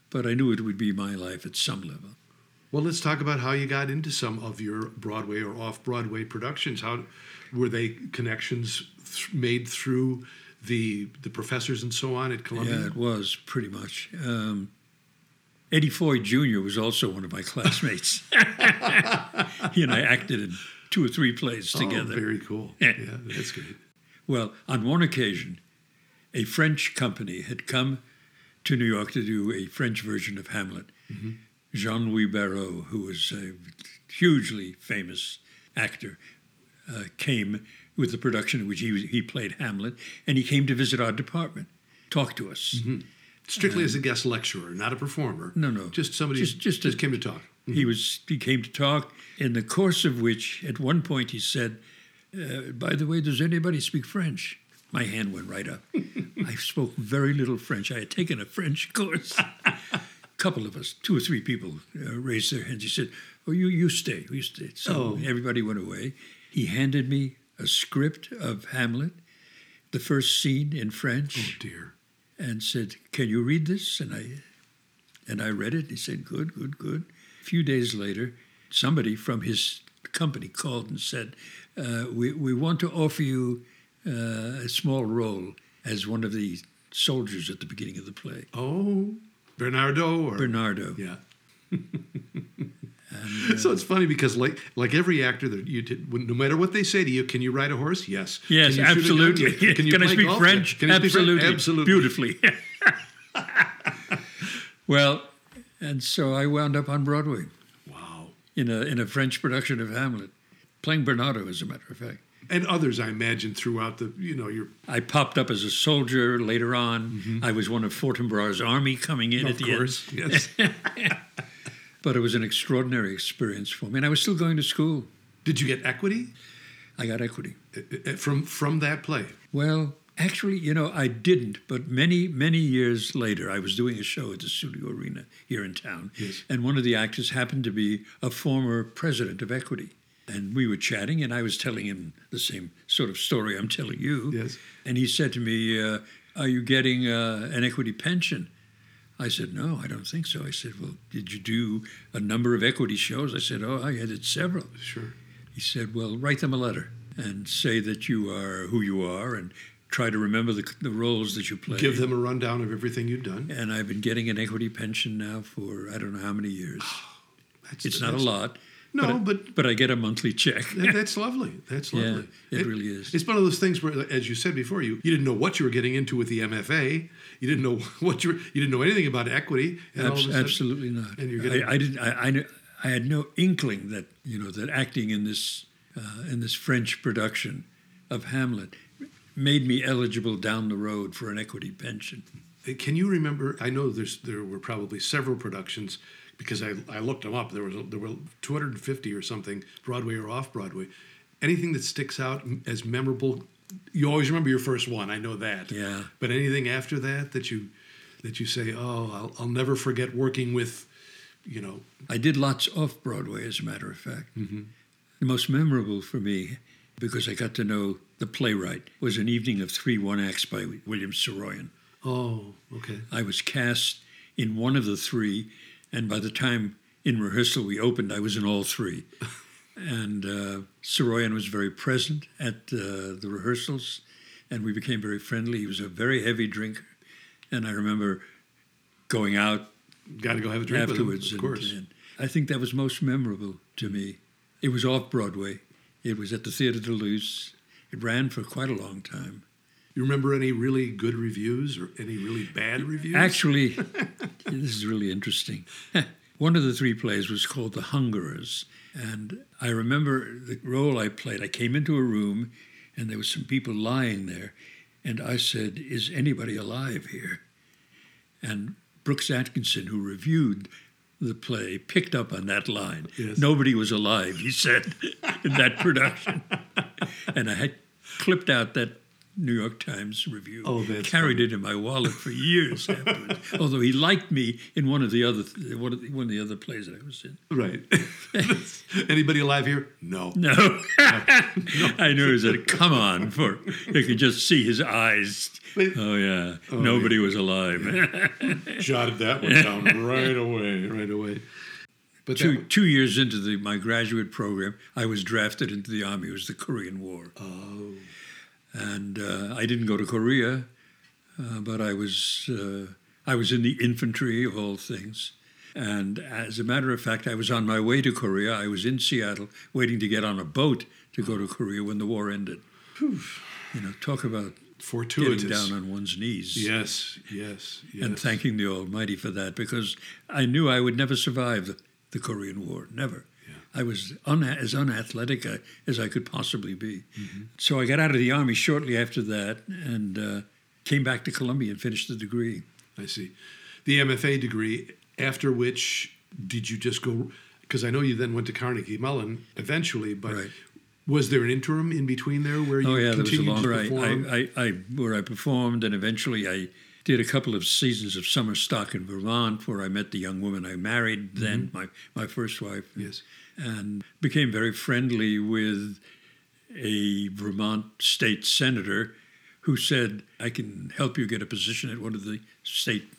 but I knew it would be my life at some level. Well, let's talk about how you got into some of your Broadway or off Broadway productions. How were they connections th- made through the the professors and so on at Columbia? Yeah, it was pretty much. Um, Eddie Foy Jr. was also one of my classmates. <laughs> he and I acted in two or three plays together. Oh, very cool. Yeah. <laughs> yeah, that's good. Well, on one occasion, a French company had come to New York to do a French version of Hamlet. Jean Louis Barrault, who was a hugely famous actor, uh, came with the production in which he, he played Hamlet, and he came to visit our department, talk to us. Strictly as a guest lecturer, not a performer. No, no. Just somebody Just- just, just a- came to talk. He was he came to talk in the course of which at one point he said, uh, "By the way, does anybody speak French?" My hand went right up. <laughs> I spoke very little French. I had taken a French course. A couple of us, two or three people, uh, raised their hands. He said, "Oh, you you stay, you stay." So Oh. everybody went away. He handed me a script of Hamlet, the first scene in French Oh dear. and said, "Can you read this?" And I and I read it. He said, "Good, good, good." A few days later, somebody from his company called and said, uh, "We we want to offer you uh, a small role as one of the soldiers at the beginning of the play, Oh, Bernardo or Bernardo." Yeah. And, <laughs> uh, So it's funny because like like every actor that you did, no matter what they say to you, can you ride a horse? Yes. Yes, Can you shoot a gun? absolutely. <laughs> Can, you I speak golf? French? Can you speak French? absolutely. Absolutely. Beautifully. <laughs> well, and so I wound up on Broadway Wow. in a in a French production of Hamlet, playing Bernardo, as a matter of fact. And others, I imagine, throughout the you know your I popped up as a soldier later on. I was one of Fortinbras' army coming in Mm-hmm. of at the course yes. <laughs> But it was an extraordinary experience for me. And I was still going to school. Did you get equity I got equity. uh, uh, from from that play? Well, actually, you know, I didn't. But many, many years later, I was doing a show at the Studio Arena here in town. Yes. And one of the actors happened to be a former president of Equity. And we were chatting, and I was telling him the same sort of story I'm telling you. Yes. And he said to me, uh, Are you getting uh, an equity pension? I said, No, I don't think so. I said, Well, did you do a number of equity shows? I said, Oh, I did several. Sure. He said, Well, write them a letter and say that you are who you are and try to remember the, the roles that you play. Give them a rundown of everything you've done. And I've been getting an equity pension now for I don't know how many years. <sighs> It's not a lot, No, but but I get a monthly check. that- that's lovely. That's Yeah, lovely. it really is. It's one of those things where, as you said before, you, you didn't know what you were getting into with the MFA. You didn't know <laughs> what you were, you didn't know anything about equity. And Abs- sudden- absolutely not. and you're getting- I, I didn't. I, I, I had no inkling that you know that acting in this uh, in this French production of Hamlet made me eligible down the road for an equity pension. Can you remember? I know there's there were probably several productions because I, I looked them up. There was there were 250 or something Broadway or off Broadway. Anything that sticks out as memorable? You always remember your first one. I know that. Yeah. But anything after that that you that you say, oh, I'll, I'll never forget working with, you know, I did lots off Broadway, as a matter of fact. Mm-hmm. The most memorable for me, because I got to know the playwright, was an evening of three one acts by William Saroyan. oh, okay. I was cast in one of the three, and by the time in rehearsal we opened, I was in all three. <laughs> and uh, Saroyan was very present at uh, the rehearsals, and we became very friendly. He was a very heavy drinker, and I remember going out Got to go have a drink afterwards. with them, of course. And, and I think that was most memorable to me. It was off Broadway. It was at the Theatre de Luce. It ran for quite a long time. You remember any really good reviews or any really bad reviews? Actually, <laughs> this is really interesting. <laughs> One of the three plays was called The Hungerers. And I remember the role I played. I came into a room and there was some people lying there. And I said, Is anybody alive here? And Brooks Atkinson, who reviewed the play, picked up on that line. Yes. Nobody was alive, he said, <laughs> in that production. and I had clipped out that New York Times review, Oh, that's carried it in my wallet for years afterwards. <laughs> Although he liked me in one of the other one of the, one of the other plays that I was in. Right. <laughs> Anybody alive here? No. No, <laughs> I knew he said, "Come on!" For you could just see his eyes. Oh, oh yeah, nobody was alive. Jotted that one down right away. Right away. But two that, two years into the, my graduate program, I was drafted into the army. It was the Korean War. oh, and uh, I didn't go to Korea, uh, but I was uh, I was in the infantry of all things. And as a matter of fact, I was on my way to Korea. I was in Seattle, waiting to get on a boat to go to Korea when the war ended. You know, talk about fortuitous. getting down on one's knees Yes, yes, yes. and thanking the Almighty for that, because I knew I would never survive the, the Korean War. Never. I was un- as unathletic uh, as I could possibly be. Mm-hmm. So I got out of the army shortly after that and uh, came back to Columbia and finished the degree. I see. The MFA degree, after which did you just go? Because I know you then went to Carnegie Mellon eventually, but Right. was there an interim in between there where you Oh yeah, there was a continued long to right. I, I, I where I performed, and eventually I did a couple of seasons of summer stock in Vermont, where I met the young woman I married then, my my first wife. Mm-hmm. Yes. And became very friendly with a Vermont state senator who said, "I can help you get a position at one of the state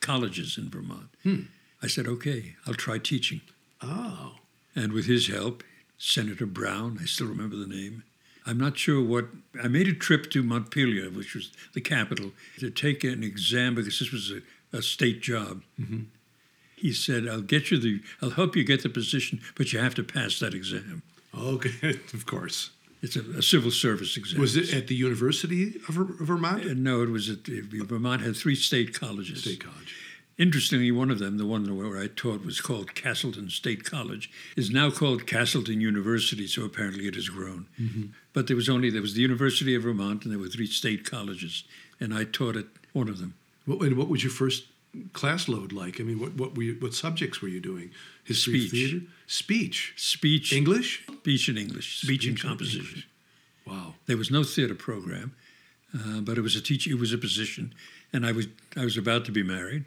colleges in Vermont." Hmm. I said, "Okay, I'll try teaching." oh, And with his help, Senator Brown, I still remember the name. I'm not sure what. I made a trip to Montpelier, which was the capital, to take an exam because this was a, a state job. He said, "I'll get you the. I'll help you get the position, but you have to pass that exam. okay, <laughs> of course. It's a, a civil service exam." Was it at the University of Vermont? Uh, No, it was at Vermont had three state colleges. State College. Interestingly, one of them, the one where I taught, was called Castleton State College, is now called Castleton University. So apparently, it has grown. But there was only there was the University of Vermont, and there were three state colleges, and I taught at one of them. What, and what was your first class load like? I mean, what what were you, what subjects were you doing? History Speech. theater, speech, Speech, English. speech and English, speech, and Speech and composition. Wow. There was no theater program, uh, but it was a teach. It was a position, and I was I was about to be married,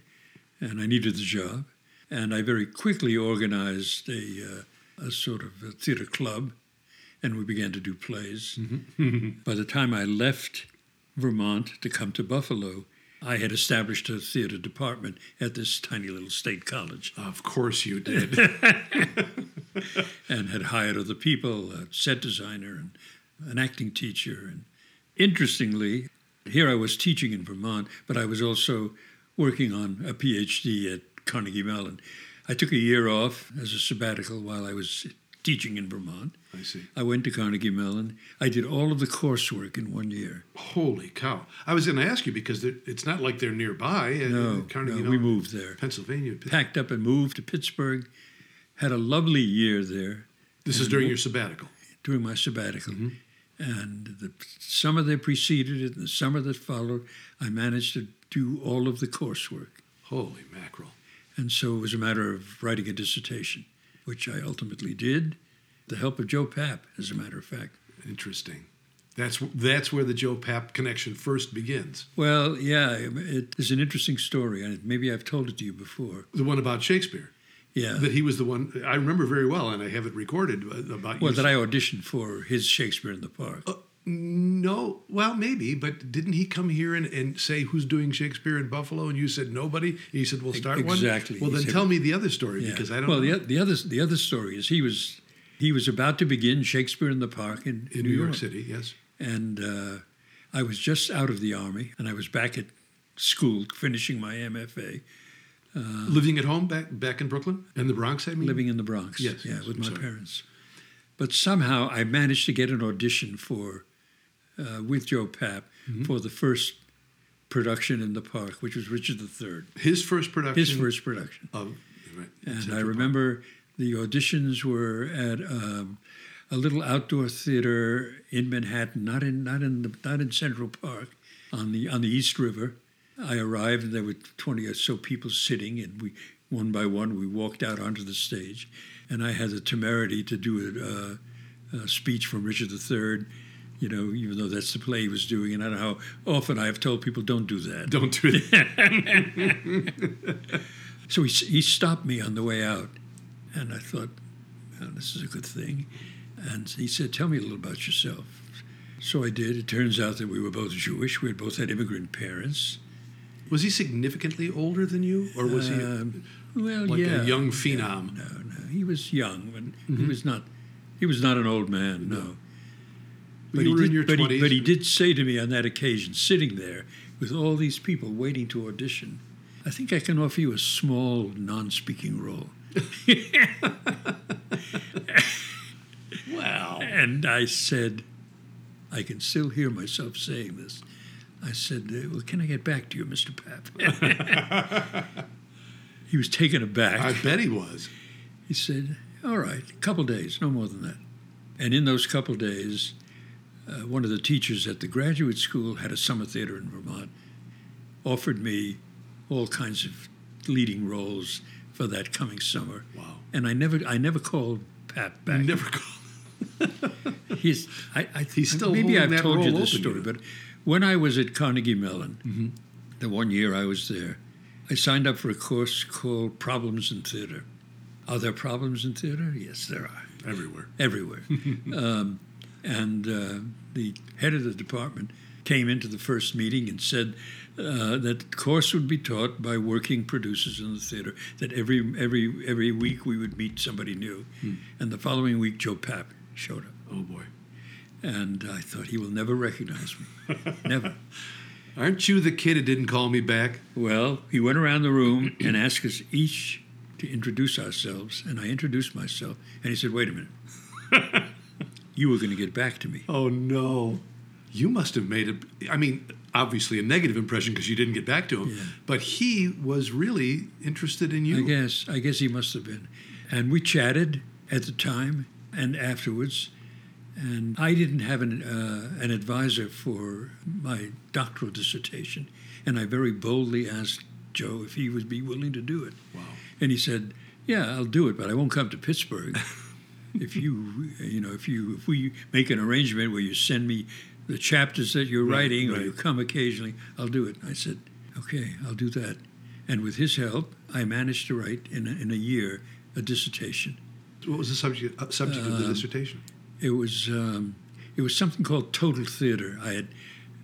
and I needed the job, and I very quickly organized a uh, a sort of a theater club, and we began to do plays. <laughs> By the time I left Vermont to come to Buffalo, I had established a theater department at this tiny little state college Of course you did. <laughs> <laughs> and had hired other people, a set designer and an acting teacher. And interestingly, here I was teaching in Vermont, but I was also working on a PhD at Carnegie Mellon. I took a year off as a sabbatical while I was teaching in Vermont. I see. I went to Carnegie Mellon. I did all of the coursework in one year. Holy cow! I was going to ask you because it's not like they're nearby. and- No, and Carnegie no, Mellon, we moved there. Pennsylvania. Packed up and moved to Pittsburgh. Had a lovely year there This is during your sabbatical. during my sabbatical. Mm-hmm. And the summer that preceded it, and the summer that followed, I managed to do all of the coursework. Holy mackerel! And so it was a matter of writing a dissertation, which I ultimately did, the help of Joe Papp, as a matter of fact. Interesting. That's that's where the Joe Papp connection first begins. Well, yeah, it is an interesting story, and maybe I've told it to you before. The one about Shakespeare. Yeah. That he was the one I remember very well, and I have it recorded uh, about you. well, you. that I auditioned for his Shakespeare in the Park. No, well, maybe, but didn't he come here and, and say who's doing Shakespeare in Buffalo? And you said nobody. And he said, "We'll start one." Exactly. Well, then said- tell me the other story Yeah. because I don't. well, know. the, the other the other story is he was he was about to begin Shakespeare in the Park in, in New York City, yes. and uh, I was just out of the army, and I was back at school finishing my MFA, Living at home back back in Brooklyn in the Bronx. I mean, living in the Bronx. Yes, yeah, yes, with I'm my sorry. parents. But somehow I managed to get an audition for uh, with Joe Papp Mm-hmm. for the first production in the park, which was Richard III, his first production. his first production. Of, right, in And I Central Park. remember the auditions were at um, a little outdoor theater in Manhattan, not in not in the, not in Central Park, on the on the East River. I arrived and there were twenty or so people sitting, and we one by one we walked out onto the stage, and I had the temerity to do a, uh, a speech from Richard III. You know, even though that's the play he was doing, and I don't know how often I have told people don't do that. <laughs> Don't do it. <laughs> So he, he stopped me on the way out, and I thought, well, this is a good thing. And he said, Tell me a little about yourself. So I did. It turns out that we were both Jewish. We had both had immigrant parents. was he significantly older than you, or was he Um, well, like yeah. a young phenom? No, no. He was young, Mm-hmm. he was not. He was not an old man. No. You he were did, in your but, he, but he did say to me on that occasion, sitting there with all these people waiting to audition, I think I can offer you a small non-speaking role. <laughs> Wow. And I said, I can still hear myself saying this. I said, Well, can I get back to you, Mr. Papp? <laughs> he was taken aback. I bet he was. He said, All right, a couple days, no more than that. And in those couple days, uh, one of the teachers at the graduate school had a summer theater in Vermont, offered me all kinds of leading roles for that coming summer. Wow. And I never, I never called Pat back. Never called. <laughs> He's, I, I, He's still maybe I've told you this story, but when I was at Carnegie Mellon, Mm-hmm. the one year I was there, I signed up for a course called Problems in Theater. Are there problems in theater? Yes, there are Everywhere. everywhere. <laughs> um, and uh, the head of the department came into the first meeting and said uh, that the course would be taught by working producers in the theater. That every every every week we would meet somebody new, and the following week Joe Papp showed up, Oh boy. and I thought he will never recognize me, <laughs> never. Aren't you the kid who didn't call me back? Well, he went around the room and asked us each to introduce ourselves, and I introduced myself, and he said, "Wait a minute." <laughs> You were going to get back to me. Oh no. You must have made a, I mean, obviously a negative impression because you didn't get back to him. Yeah. But he was really interested in you. I guess I guess he must have been. And we chatted at the time and afterwards. And I didn't have an uh, an advisor for my doctoral dissertation, and I very boldly asked Joe if he would be willing to do it. Wow. And he said, "Yeah, I'll do it, but I won't come to Pittsburgh. <laughs> if you, you know, if you, if we make an arrangement where you send me the chapters that you're Right, writing, or you come occasionally, I'll do it." I said, "Okay, I'll do that." And with his help, I managed to write in a, in a year a dissertation. What was the subject uh, subject of the Um, dissertation? It was um, it was something called total theater. I had,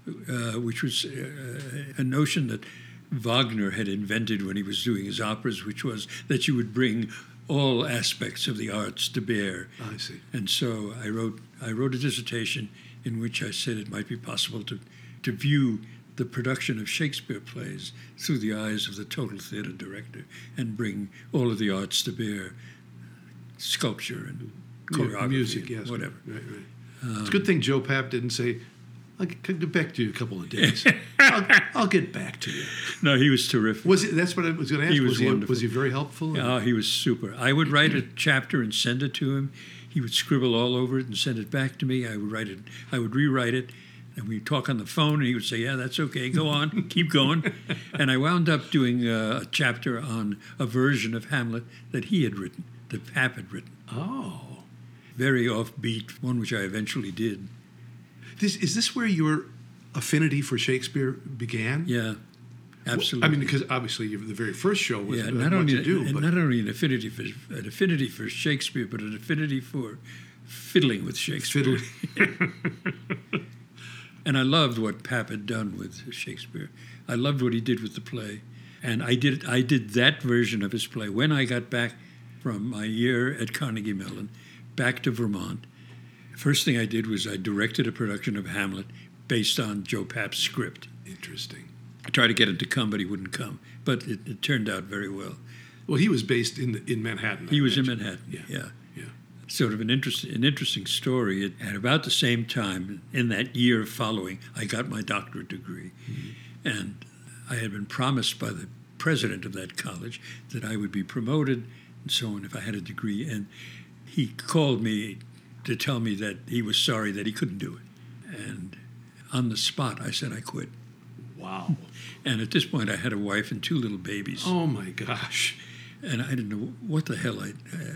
uh, which was uh, a notion that Wagner had invented when he was doing his operas, which was that you would bring all aspects of the arts to bear. I see. And so I wrote I wrote a dissertation in which I said it might be possible to to view the production of Shakespeare plays through the eyes of the total theater director and bring all of the arts to bear, sculpture and choreography, music, and yes. whatever. Right, right. Um, it's a good thing Joe Papp didn't say, I'll get back to you in a couple of days. <laughs> I'll, I'll get back to you. No, he was terrific. Was it, that's what I was going to ask. He was, was he, wonderful. was he very helpful? Oh, he was super. I would write a chapter and send it to him. He would scribble all over it and send it back to me. I would write it. I would rewrite it, and we'd talk on the phone. And he would say, "Yeah, that's okay. Go on, <laughs> keep going." And I wound up doing a, a chapter on a version of Hamlet that he had written, that Papp had written. oh. Very offbeat, one which I eventually did. This, is this where your affinity for Shakespeare began? Yeah, absolutely. I mean, because obviously the very first show was yeah, not only to do, but not only an affinity for an affinity for Shakespeare, but an affinity for fiddling with Shakespeare. fiddling. <laughs> And I loved what Papp had done with Shakespeare. I loved what he did with the play, and I did I did that version of his play when I got back from my year at Carnegie Mellon, back to Vermont. First thing I did was I directed a production of Hamlet based on Joe Papp's script. Interesting. I tried to get him to come, but he wouldn't come. But it, it turned out very well. Well, he was based in in Manhattan. I He was in. Manhattan. Yeah. yeah. Yeah. sort of an interesting, an interesting story. At about the same time, in that year following, I got my doctorate degree, mm-hmm. and I had been promised by the president of that college that I would be promoted and so on if I had a degree. And he called me to tell me that he was sorry that he couldn't do it. And on the spot, I said I quit. Wow. And at this point, I had a wife and two little babies Oh my gosh. and I didn't know what the hell I'd,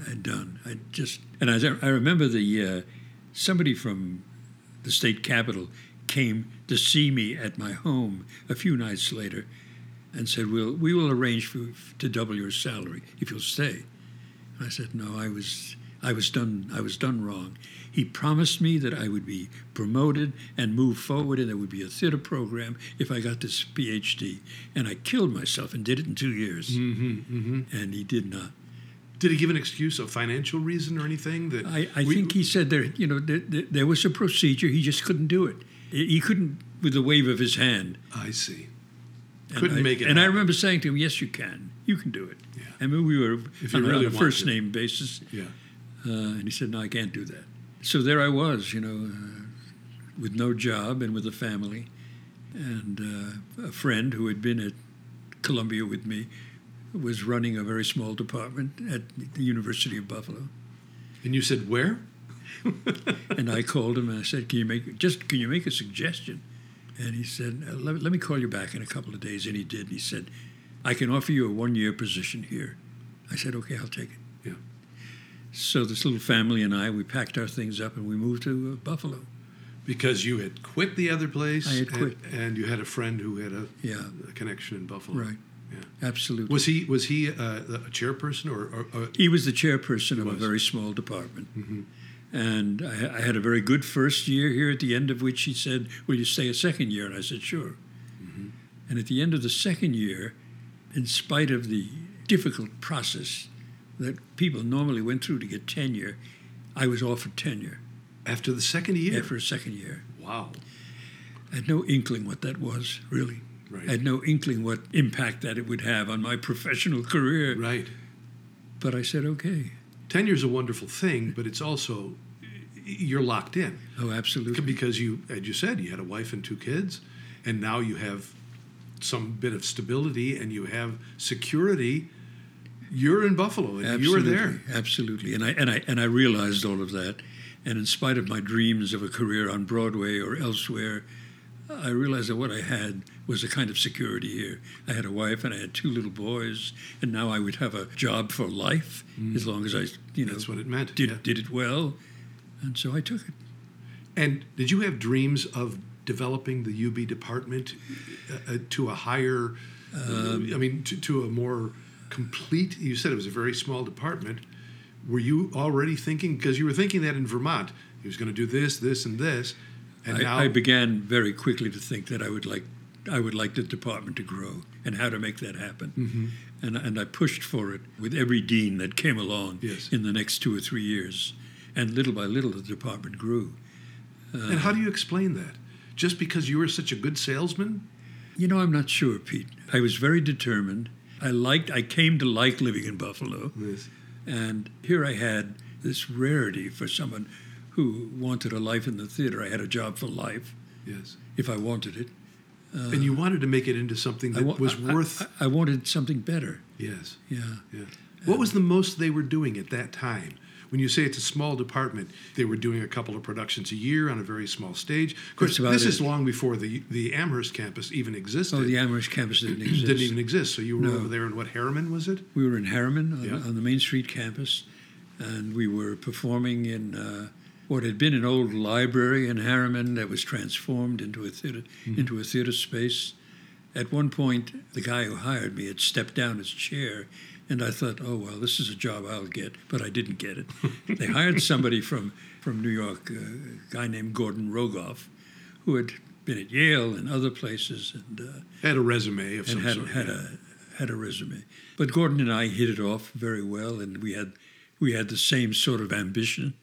I'd done. I just and I, I remember the uh, somebody from the state capitol came to see me at my home a few nights later, and said, "We'll we will arrange for to double your salary if you'll stay." And I said, "No, I was." I was done. I was done wrong. He promised me that I would be promoted and move forward, and there would be a theater program if I got this PhD. And I killed myself and did it in two years. Mm-hmm, And he did not. Did he give an excuse, a financial reason or anything? That I, I we- think he said there, you know, there, there, there was a procedure. He just couldn't do it. He couldn't, with the wave of his hand. I see. And Couldn't I, make it And I remember saying to him, "Yes, you can. You can do it." Yeah. I mean, we were If on, a- really on a first name basis, Yeah. Uh, and he said, "No, I can't do that." So there I was, you know, uh, with no job and with a family, and uh, a friend who had been at Columbia with me was running a very small department at the University of Buffalo. And you said where? <laughs> and I called him and I said, "Can you make just can you make a suggestion?" And he said, "Uh, let, "Let me call you back in a couple of days." And he did. And he said, "I can offer you a one-year position here." I said, "Okay, I'll take it." Yeah. So this little family and I, we packed our things up and we moved to uh, Buffalo. Because you had quit the other place. I had and- quit. And, you had a friend who had a, Yeah. a connection in Buffalo. Right. Yeah. Absolutely. Was he was he uh, a chairperson or, or, or he was the chairperson of a very small department. And I, I had a very good first year here, at the end of which he said, Will you stay a second year? And I said, Sure. And at the end of the second year, in spite of the difficult process that people normally went through to get tenure, I was offered tenure after the second year? after a second year. Wow. I had no inkling what that was, really. Right. I had no inkling what impact that it would have on my <laughs> professional career. Right. But I said, okay. Tenure's a wonderful thing, but it's also you're locked in Oh, absolutely. because you, as you said, you had a wife and two kids, and now you have some bit of stability and you have security. You're in Buffalo and you were there. Absolutely, and I and I and I realized all of that, and in spite of my dreams of a career on Broadway or elsewhere, I realized that what I had was a kind of security here. I had a wife and I had two little boys, and now I would have a job for life as long as I, you know, Mm. That's what it meant, Did yeah. did it well, and so I took it. And did you have dreams of developing the UB department uh, uh, to a higher, uh, I mean, to, to a more complete? You said it was a very small department. Were you already thinking because you were thinking that in Vermont, he was going to do this, this, and this, and I, now I began very quickly to think that I would like I would like the department to grow and how to make that happen. Mm-hmm. And, and I pushed for it with every dean that came along Yes. in the next two or three years. And little by little, the department grew. and how do you explain that? Just because you were such a good salesman? You know, I'm not sure, Pete. I was very determined. I liked. I came to like living in Buffalo, Yes. and here I had this rarity for someone who wanted a life in the theater. I had a job for life Yes. if I wanted it. Uh, and you wanted to make it into something that wa- was I- worth. I, I wanted something better. yes. Yeah. Yeah. What was the most they were doing at that time? When you say it's a small department, they were doing a couple of productions a year on a very small stage. Of course, this is long before the the Amherst campus even existed. Oh, the Amherst campus didn't exist. didn't even exist. So you were No. over there in what Harriman was it? We were in Harriman on, Yeah. on the Main Street campus, and we were performing in uh, what had been an old library in Harriman that was transformed into a theater Mm-hmm. into a theater space. At one point, the guy who hired me had stepped down his chair, and I thought, "Oh well, this is a job I'll get," but I didn't get it. <laughs> they hired somebody from from New York, uh, a guy named Gordon Rogoff, who had been at Yale and other places, and. Uh, Had a resume of some had sort. had a had a resume. But Gordon and I hit it off very well, and we had we had the same sort of ambition.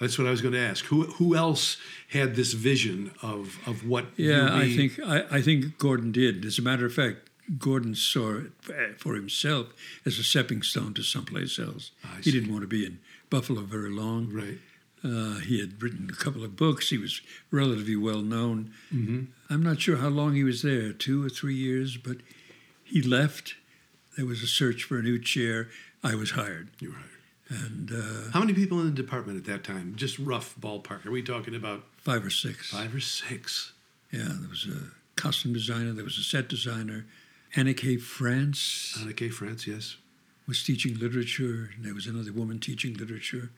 That's what I was going to ask. Who who else had this vision of of what? Yeah, I think I, I think Gordon did. As a matter of fact, Gordon saw it for himself as a stepping stone to someplace else. He didn't want to be in Buffalo very long. Right. Uh, he had written a couple of books. He was relatively well known. Mm-hmm. I'm not sure how long he was there, two or three years, but he left. There was a search for a new chair. I was hired. You're right. And uh, How many people in the department at that time? Just rough ballpark. Are we talking about five or six. five or six? Yeah, there was a costume designer, there was a set designer. Anneke France Anna K. France, yes. was teaching literature, there was another woman teaching literature.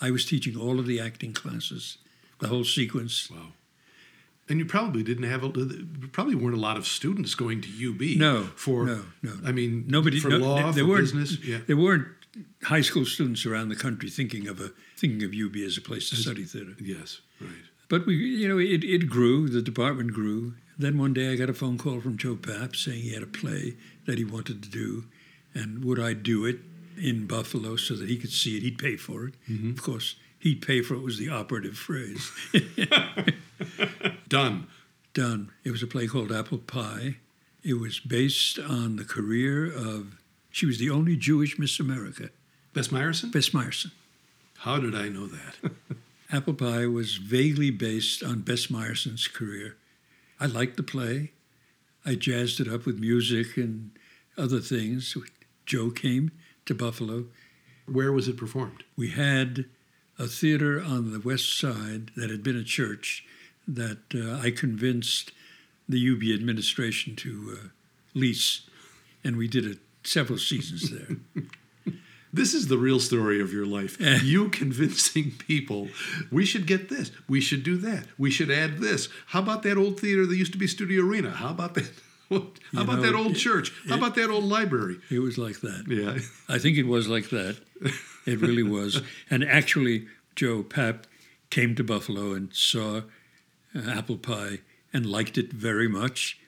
I was teaching all of the acting classes, the whole sequence. Wow. And you probably didn't have a, uh, probably weren't a lot of students going to UB. No, for no, no. I mean, Nobody, for no, law, there, there for weren't, business. Yeah, There weren't high school students around the country thinking of a thinking of UB as a place to study theater. yes, right. But we, you know, it, it grew. The department grew. Then one day I got a phone call from Joe Papp saying he had a play that he wanted to do, and would I do it in Buffalo so that he could see it? He'd pay for it. Mm-hmm. Of course, he'd pay for it was the operative phrase. <laughs> Done. Done. It was a play called Apple Pie. It was based on the career of. She was the only Jewish Miss America, Bess Myerson? Bess Myerson. How did I know that? <laughs> Apple Pie was vaguely based on Bess Myerson's career. I liked the play. I jazzed it up with music and other things. Joe came to Buffalo. Where was it performed? We had a theater on the west side that had been a church that uh, I convinced the UB administration to uh, lease, and we did it several seasons there. <laughs> This is the real story of your life. you convincing people, we should get this, we should do that, we should add this. How about that old theater that used to be Studio Arena? How about that? <laughs> How You about know, that old it- church? How it- about that old library? it was like that. Yeah. I think it was like that. It really was. <laughs> And actually, Joe Papp came to Buffalo and saw uh, Apple Pie and liked it very much.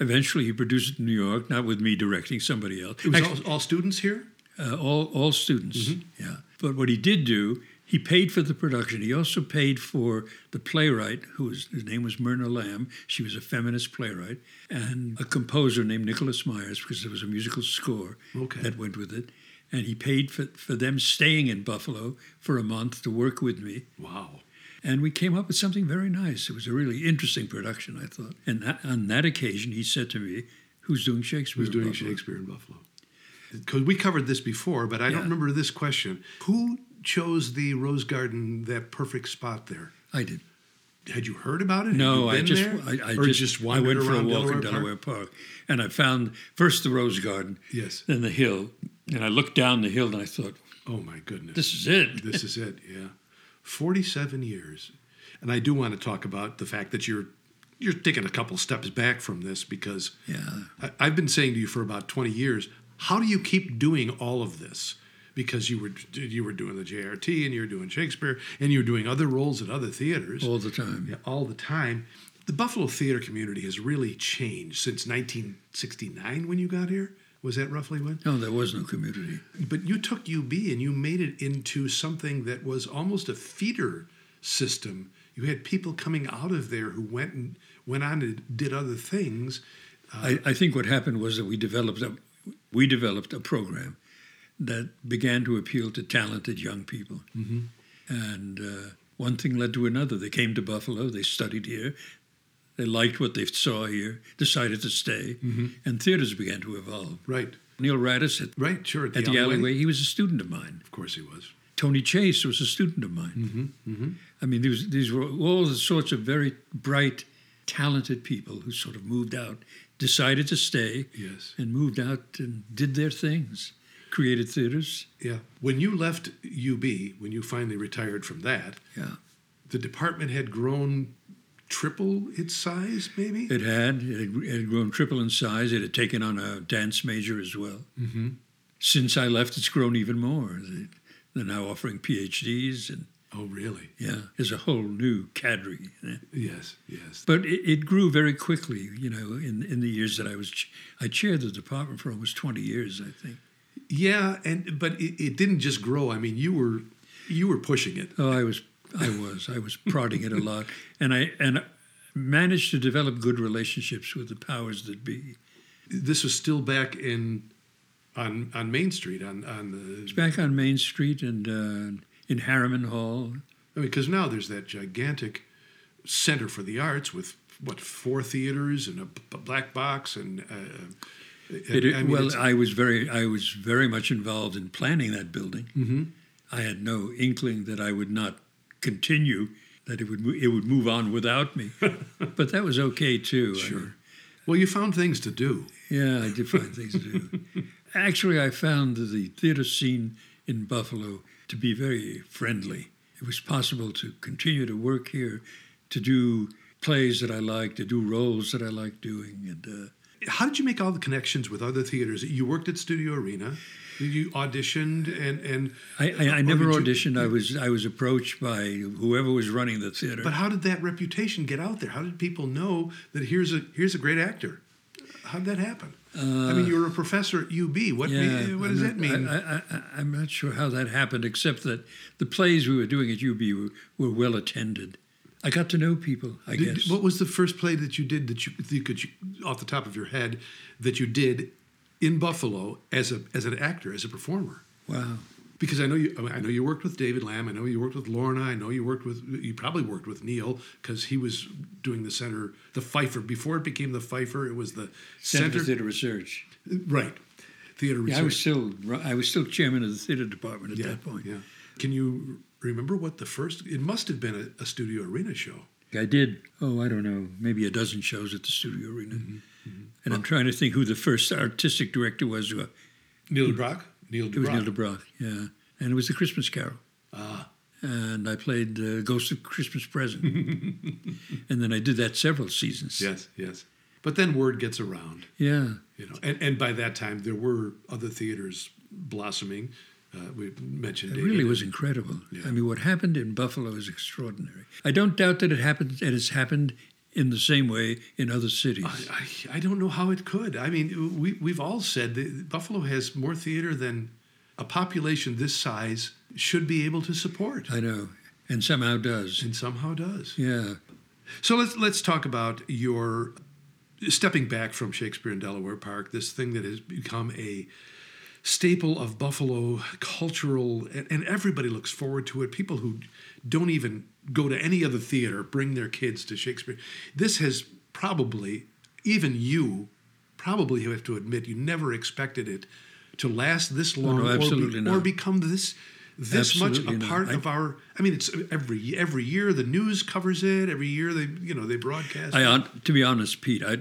Eventually, he produced it in New York, not with me directing, somebody else. It was Actually, all, all students here? Uh, all, all students, yeah. But what he did do, he paid for the production. He also paid for the playwright, who was, his name was Myrna Lamb. She was a feminist playwright, and a composer named Nicholas Myers, because there was a musical score Okay. that went with it. And he paid for, for them staying in Buffalo for a month to work with me. Wow. And we came up with something very nice. It was a really interesting production, I thought. And that, on that occasion, he said to me, Who's doing Shakespeare? Who's doing Buffalo?" Shakespeare in Buffalo? Because we covered this before, but I Yeah. don't remember this question. Who chose the Rose Garden, that perfect spot there? I did. Had you heard about it? No, I just there? I, I or just, I went for a walk in Park? Delaware Park, and I found first the Rose Garden, Yes. then the hill, and I looked down the hill and I thought, Oh my goodness. "This is it." <laughs> this is it. Yeah, forty-seven years, and I do want to talk about the fact that you're you're taking a couple steps back from this because yeah, I, I've been saying to you for about twenty years, how do you keep doing all of this? Because you were you were doing the JRT and you were doing Shakespeare and you were doing other roles at other theaters all the time. yeah, all the time. The Buffalo theater community has really changed since 1969 when you got here. Was that roughly when? No, there was no community. But you took UB and you made it into something that was almost a feeder system. You had people coming out of there who went and went on and did other things. I, I think what happened was that we developed a we developed a program that began to appeal to talented young people. Mm-hmm. And uh, one thing led to another. They came to Buffalo, they studied here, they liked what they saw here, decided to stay, Mm-hmm. and theaters began to evolve. Right. Neal Radice at, Right. Sure. at the alleyway, he was a student of mine. Of course he was. Tony Chase was a student of mine. I mean, these, these were all the sorts of very bright, talented people who sort of moved out, decided to stay, Yes. and moved out and did their things, created theaters. Yeah. When you left UB, when you finally retired from that, Yeah, the department had grown triple its size, maybe? it had it had, grown triple in size. It had taken on a dance major as well. Mm-hmm. Since I left, it's grown even more. They- They're now offering PhDs, and oh, really? yeah, there's a whole new cadre. Yes. Yes. But it, it grew very quickly, you know, in, in the years that I was, ch- I chaired the department for almost 20 years, I think. Yeah, and but it, it didn't just grow. I mean, you were you were pushing it. Oh, I was, I was, I was prodding it a lot. And I, and managed to develop good relationships with the powers that be. This was still back in on on Main Street on on the It's back on Main Street and uh, in Harriman Hall. I mean, because now there's that gigantic center for the arts with what four theaters and a black box and. Uh, It, I mean, well, I was very, I was very much involved in planning that building. Mm-hmm. I had no inkling that I would not continue, that it would, it would move on without me. <laughs> but that was okay too. I Sure. mean, well, you found things to do. Yeah, I did find things to do. <laughs> Actually, I found the theater scene in Buffalo to be very friendly. It was possible to continue to work here, to do plays that I liked, to do roles that I liked doing, and uh, How did you make all the connections with other theaters? You worked at Studio Arena. You auditioned and and. I, I, I never did you- auditioned. I was I was approached by whoever was running the theater. But how did that reputation get out there? How did people know that here's a here's a great actor? How did that happen? I mean, uh, you were a professor at UB. What me- what does I'm that mean? I, I'm not sure how that happened, except that the plays we were doing at UB were, were well attended. I got to know people. I Did- guess. what was the first play that you did that you, that you could, you, off the top of your head, that you did in Buffalo as a as an actor, as a performer? wow. Because I know you, I, mean, I know you worked with David Lamb. I know you worked with Lorna. I know you worked with, you probably worked with Neil because he was doing the center, the Pfeifer. Before it became the Pfeifer, it was the Center center. for Theater Research. Right, theater Yeah, I was still I was still chairman of the theater department at yeah, that point. yeah. Can you remember what the first? It must have been a, a Studio Arena show. I did. Oh, I don't know, maybe a dozen shows at the Studio Arena, Mm-hmm, and I'm trying to think who the first artistic director was. Uh, Neal Du Brock. It was Neal Du Brock, yeah, and it was the Christmas Carol. Ah. And I played uh, Ghost of Christmas Present, <laughs> and then I did that several seasons. Yes, yes. But then word gets around, yeah. you know, and, and by that time there were other theaters blossoming. Uh, we mentioned It really was incredible. Yeah. I mean, what happened in Buffalo is extraordinary. I don't doubt that it happened. It has happened in the same way in other cities. I, I, I don't know how it could. I mean, we, we've all said that Buffalo has more theater than a population this size should be able to support, I know, and somehow does. and somehow does. Yeah. So let's let's talk about your stepping back from Shakespeare in Delaware Park. This thing that has become a staple of Buffalo cultural, and, everybody looks forward to it. People who don't even go to any other theater bring their kids to Shakespeare. This has probably, even you, probably you have to admit, you never expected it to last this long, no, or, be- or become this. This much a part of our. I mean, it's every every year the news covers it. Every year they you know they broadcast. I, it. to be honest, Pete, I,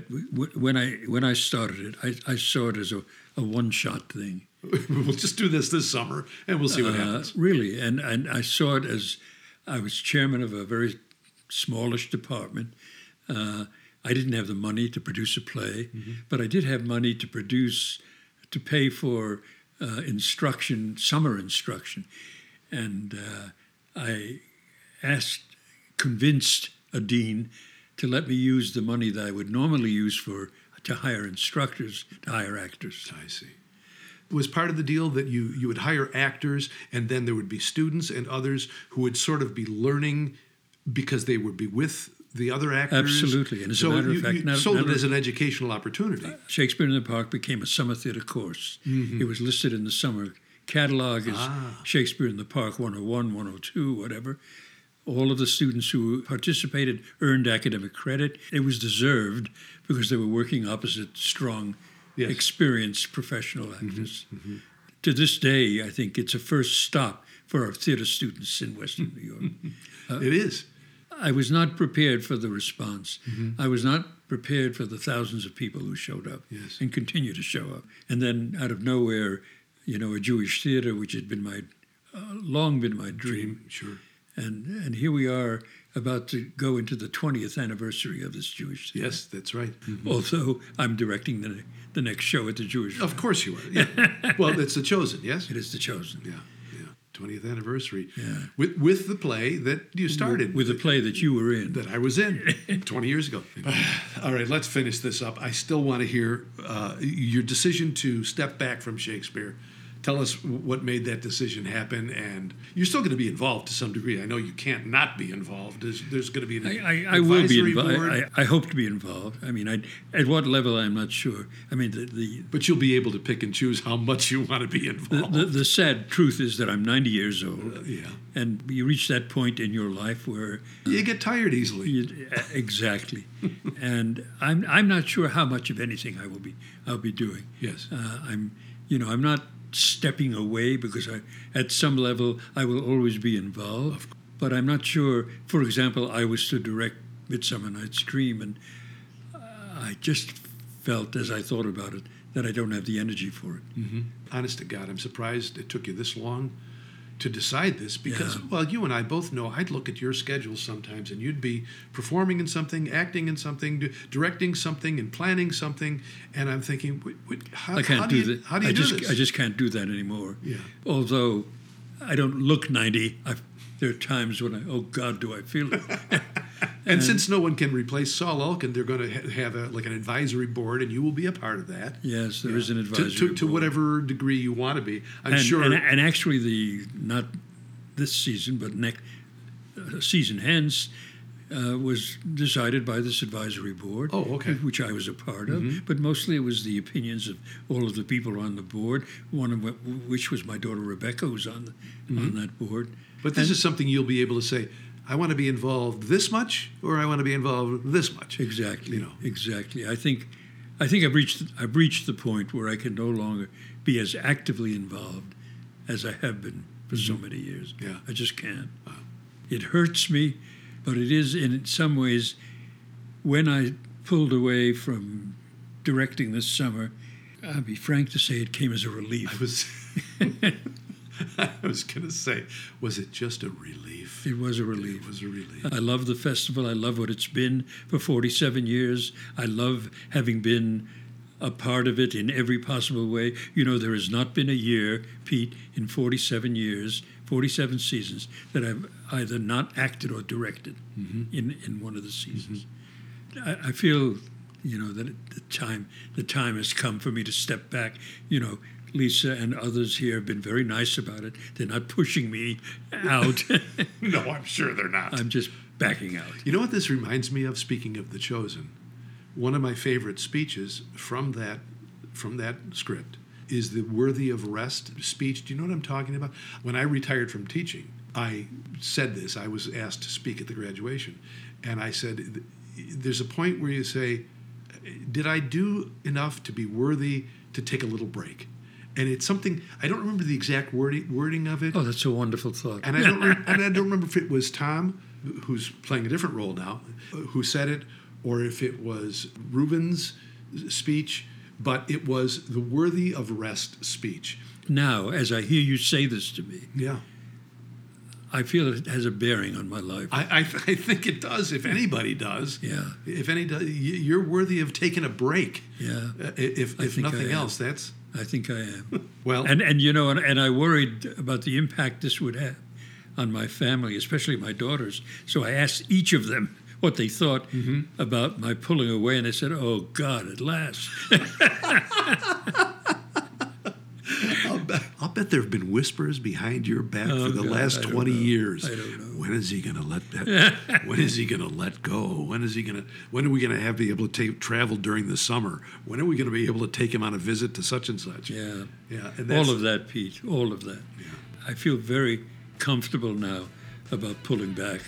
when I when I started it, I, I saw it as a, a one shot thing. <laughs> we'll just do this this summer and we'll see what Uh, happens. really, and and I saw it as I was chairman of a very smallish department. Uh, I didn't have the money to produce a play, Mm-hmm. but I did have money to produce, to pay for uh, instruction, summer instruction, and uh, I asked, convinced a dean to let me use the money that I would normally use for to hire instructors, to hire actors. I see. Was part of the deal that you you would hire actors and then there would be students and others who would sort of be learning because they would be with the other actors. Absolutely, and as a so matter of you, fact, you not- sold it as an educational opportunity. Shakespeare in the Park became a summer theater course. Mm-hmm. It was listed in the summer catalog as Ah. Shakespeare in the Park 101, 102, whatever. All of the students who participated earned academic credit. It was deserved because they were working opposite strong, Yes. experienced professional actors. To this day, I think it's a first stop for our theater students in Western New York. <laughs> it is. I was not prepared for the response. Mm-hmm. I was not prepared for the thousands of people who showed up Yes. and continue to show up. And then out of nowhere, you know, a Jewish theater, which had been my uh, long been my dream, Sure. and and here we are about to go into the 20th anniversary of this Jewish theater. Yes, that's right. Although I'm directing the the next show at the Jewish. Of course you are. Yeah. <laughs> well, it's the chosen. Yes. It is the chosen. Yeah. Yeah. Twentieth anniversary. Yeah. With with the play that you started with the play that you were in. that I was in <laughs> 20 years ago. <sighs> All right, let's finish this up. I still want to hear uh, your decision to step back from Shakespeare. Tell us what made that decision happen, and you're still going to be involved to some degree. I know you can't not be involved. There's, there's going to be an I, I, I will be involved. I, I hope to be involved. I mean, I, at what level I'm not sure. I mean, the the, but you'll be able to pick and choose how much you want to be involved. the, the sad truth is that I'm 90 years old, yeah, and you reach that point in your life where you get tired easily. you, exactly, <laughs> and I'm I'm not sure how much of anything I will be I'll be doing. Yes. uh, I'm you know I'm not stepping away because I at some level I will always be involved, but I'm not sure. For example, I was to direct Midsummer Night's Dream, and uh, I just felt as I thought about it that I don't have the energy for it. Honest to God, I'm surprised it took you this long to decide this because, Yeah. well, you and I both know I'd look at your schedule sometimes and you'd be performing in something, acting in something, d- directing something, and planning something, and I'm thinking, wait, wait, how, I can't how do you, that. How do you I do just this? I just can't do that anymore. Yeah. Although I don't look 90, I've, there are times when I oh God, do I feel it? <laughs> <laughs> and since no one can replace Saul Elkin, they're going to ha- have a, like an advisory board, and you will be a part of that. yes, there is an advisory to, to board. whatever degree you want to be. I'm and, sure. And, and actually, the not this season, but next uh, season hence. Uh, was decided by this advisory board, Oh, okay. which I was a part of. But mostly it was the opinions of all of the people on the board. One of which was my daughter Rebecca, who's on the, on that board. But this is something you'll be able to say, I want to be involved this much, or I want to be involved this much. Exactly. You know. Exactly. I think, I think I've reached I've reached the point where I can no longer be as actively involved as I have been for so many years. Mm-hmm. Yeah. I just can't. Wow. It hurts me, but it is in some ways when I pulled away from directing this summer. I'll be frank to say it came as a relief. I was, <laughs> <laughs> I was going to say, was it just a relief? It was a relief. It was a relief. I love the festival. I love what it's been for 47 years. I love having been a part of it in every possible way. You know, there has not been a year, Pete, in 47 years, 47 seasons, that I've either not acted or directed mm-hmm. in, in one of the seasons. Mm-hmm. I, I feel, you know, that it- the time the time has come for me to step back. You know, Lisa and others here have been very nice about it. They're not pushing me out. <laughs> <laughs> No, I'm sure they're not. I'm just backing out. You know what this reminds me of? Speaking of The Chosen, one of my favorite speeches from that from that script is the "Worthy of Rest" speech. Do you know what I'm talking about? When I retired from teaching, I said this. I was asked to speak at the graduation, and I said, "There's a point where you say, did I do enough to be worthy to take a little break?" And it's something I don't remember the exact wording wording of it. Oh, that's a wonderful thought. And I don't re- <laughs> and I don't remember if it was Tom, who's playing a different role now, who said it, or if it was Reuben's speech. But it was the worthy of rest speech. now, as I hear you say this to me, Yeah, I feel it has a bearing on my life. I, I, I think it does. If anybody does, Yeah. If any, does, you're worthy of taking a break. Yeah. Uh, If if nothing else, that's I think I am. <laughs> well. and and you know, and, and I worried about the impact this would have on my family, especially my daughters. So I asked each of them what they thought mm-hmm. about my pulling away, and they said, "Oh God, at last." <laughs> <laughs> I'll bet, I'll bet there have been whispers behind your back Oh, for the God, last 20 know. years. I don't know. When is he going to let that? <laughs> when is he going to let go? When is he going to? When are we going to have be able to take travel during the summer? When are we going to be able to take him on a visit to such and such? Yeah. yeah. And All of that, Pete. All of that. I feel very comfortable now about pulling back.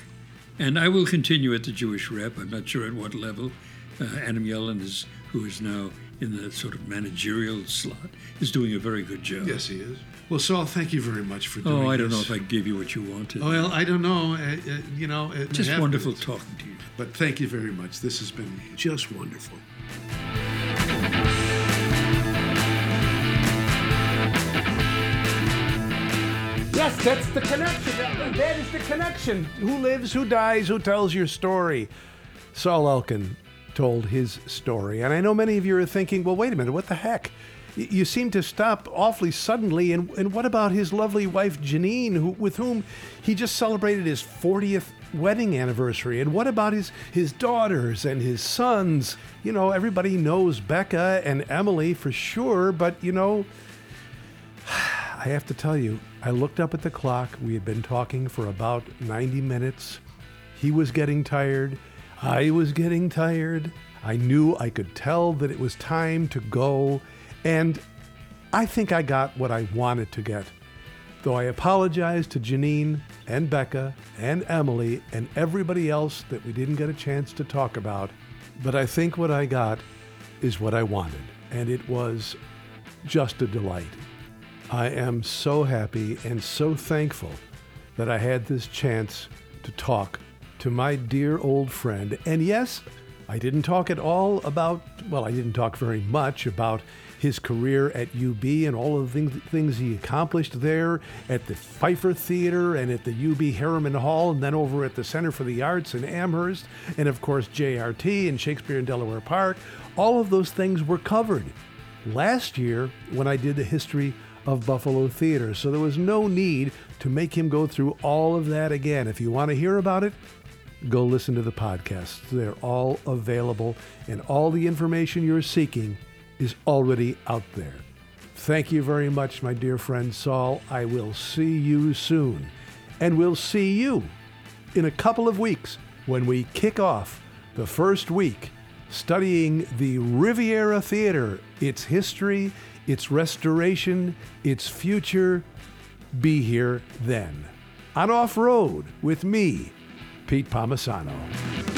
And I will continue at the Jewish rep. I'm not sure at what level. Uh, Adam Yellen, is, who is now in the sort of managerial slot, is doing a very good job. Yes, he is. Well, Saul, thank you very much for doing Oh, I don't this. know if I gave you what you wanted. Well, I don't know. Uh, uh, you know, it Just happens. wonderful talking to you. But thank you very much. This has been just wonderful. Yes, that's the connection. That, that is the connection. Who lives, who dies, who tells your story? Saul Elkin told his story. And I know many of you are thinking, well, wait a minute, what the heck? You seem to stop awfully suddenly. And, and what about his lovely wife, Janine, who, with whom he just celebrated his 40th wedding anniversary? And what about his, his daughters and his sons? You know, everybody knows Becca and Emily for sure, but, you know, <sighs> I have to tell you, I looked up at the clock. We had been talking for about 90 minutes. He was getting tired. I was getting tired. I knew I could tell that it was time to go. And I think I got what I wanted to get. Though I apologize to Janine and Becca and Emily and everybody else that we didn't get a chance to talk about. But I think what I got is what I wanted. And it was just a delight. I am so happy and so thankful that I had this chance to talk to my dear old friend. And yes, I didn't talk at all about, well, I didn't talk very much about his career at UB and all of the things, things he accomplished there at the Pfeifer Theater and at the UB Harriman Hall and then over at the Center for the Arts in Amherst and of course JRT and Shakespeare in Delaware Park. All of those things were covered last year when I did the history of Buffalo Theater. So there was no need to make him go through all of that again. If you want to hear about it, go listen to the podcasts. They're all available, and all the information you're seeking is already out there. Thank you very much, my dear friend Saul. I will see you soon. And we'll see you in a couple of weeks when we kick off the first week studying the Riviera Theater, its history, its restoration, its future. Be here then. On Off Road with me, Pete Palmisano.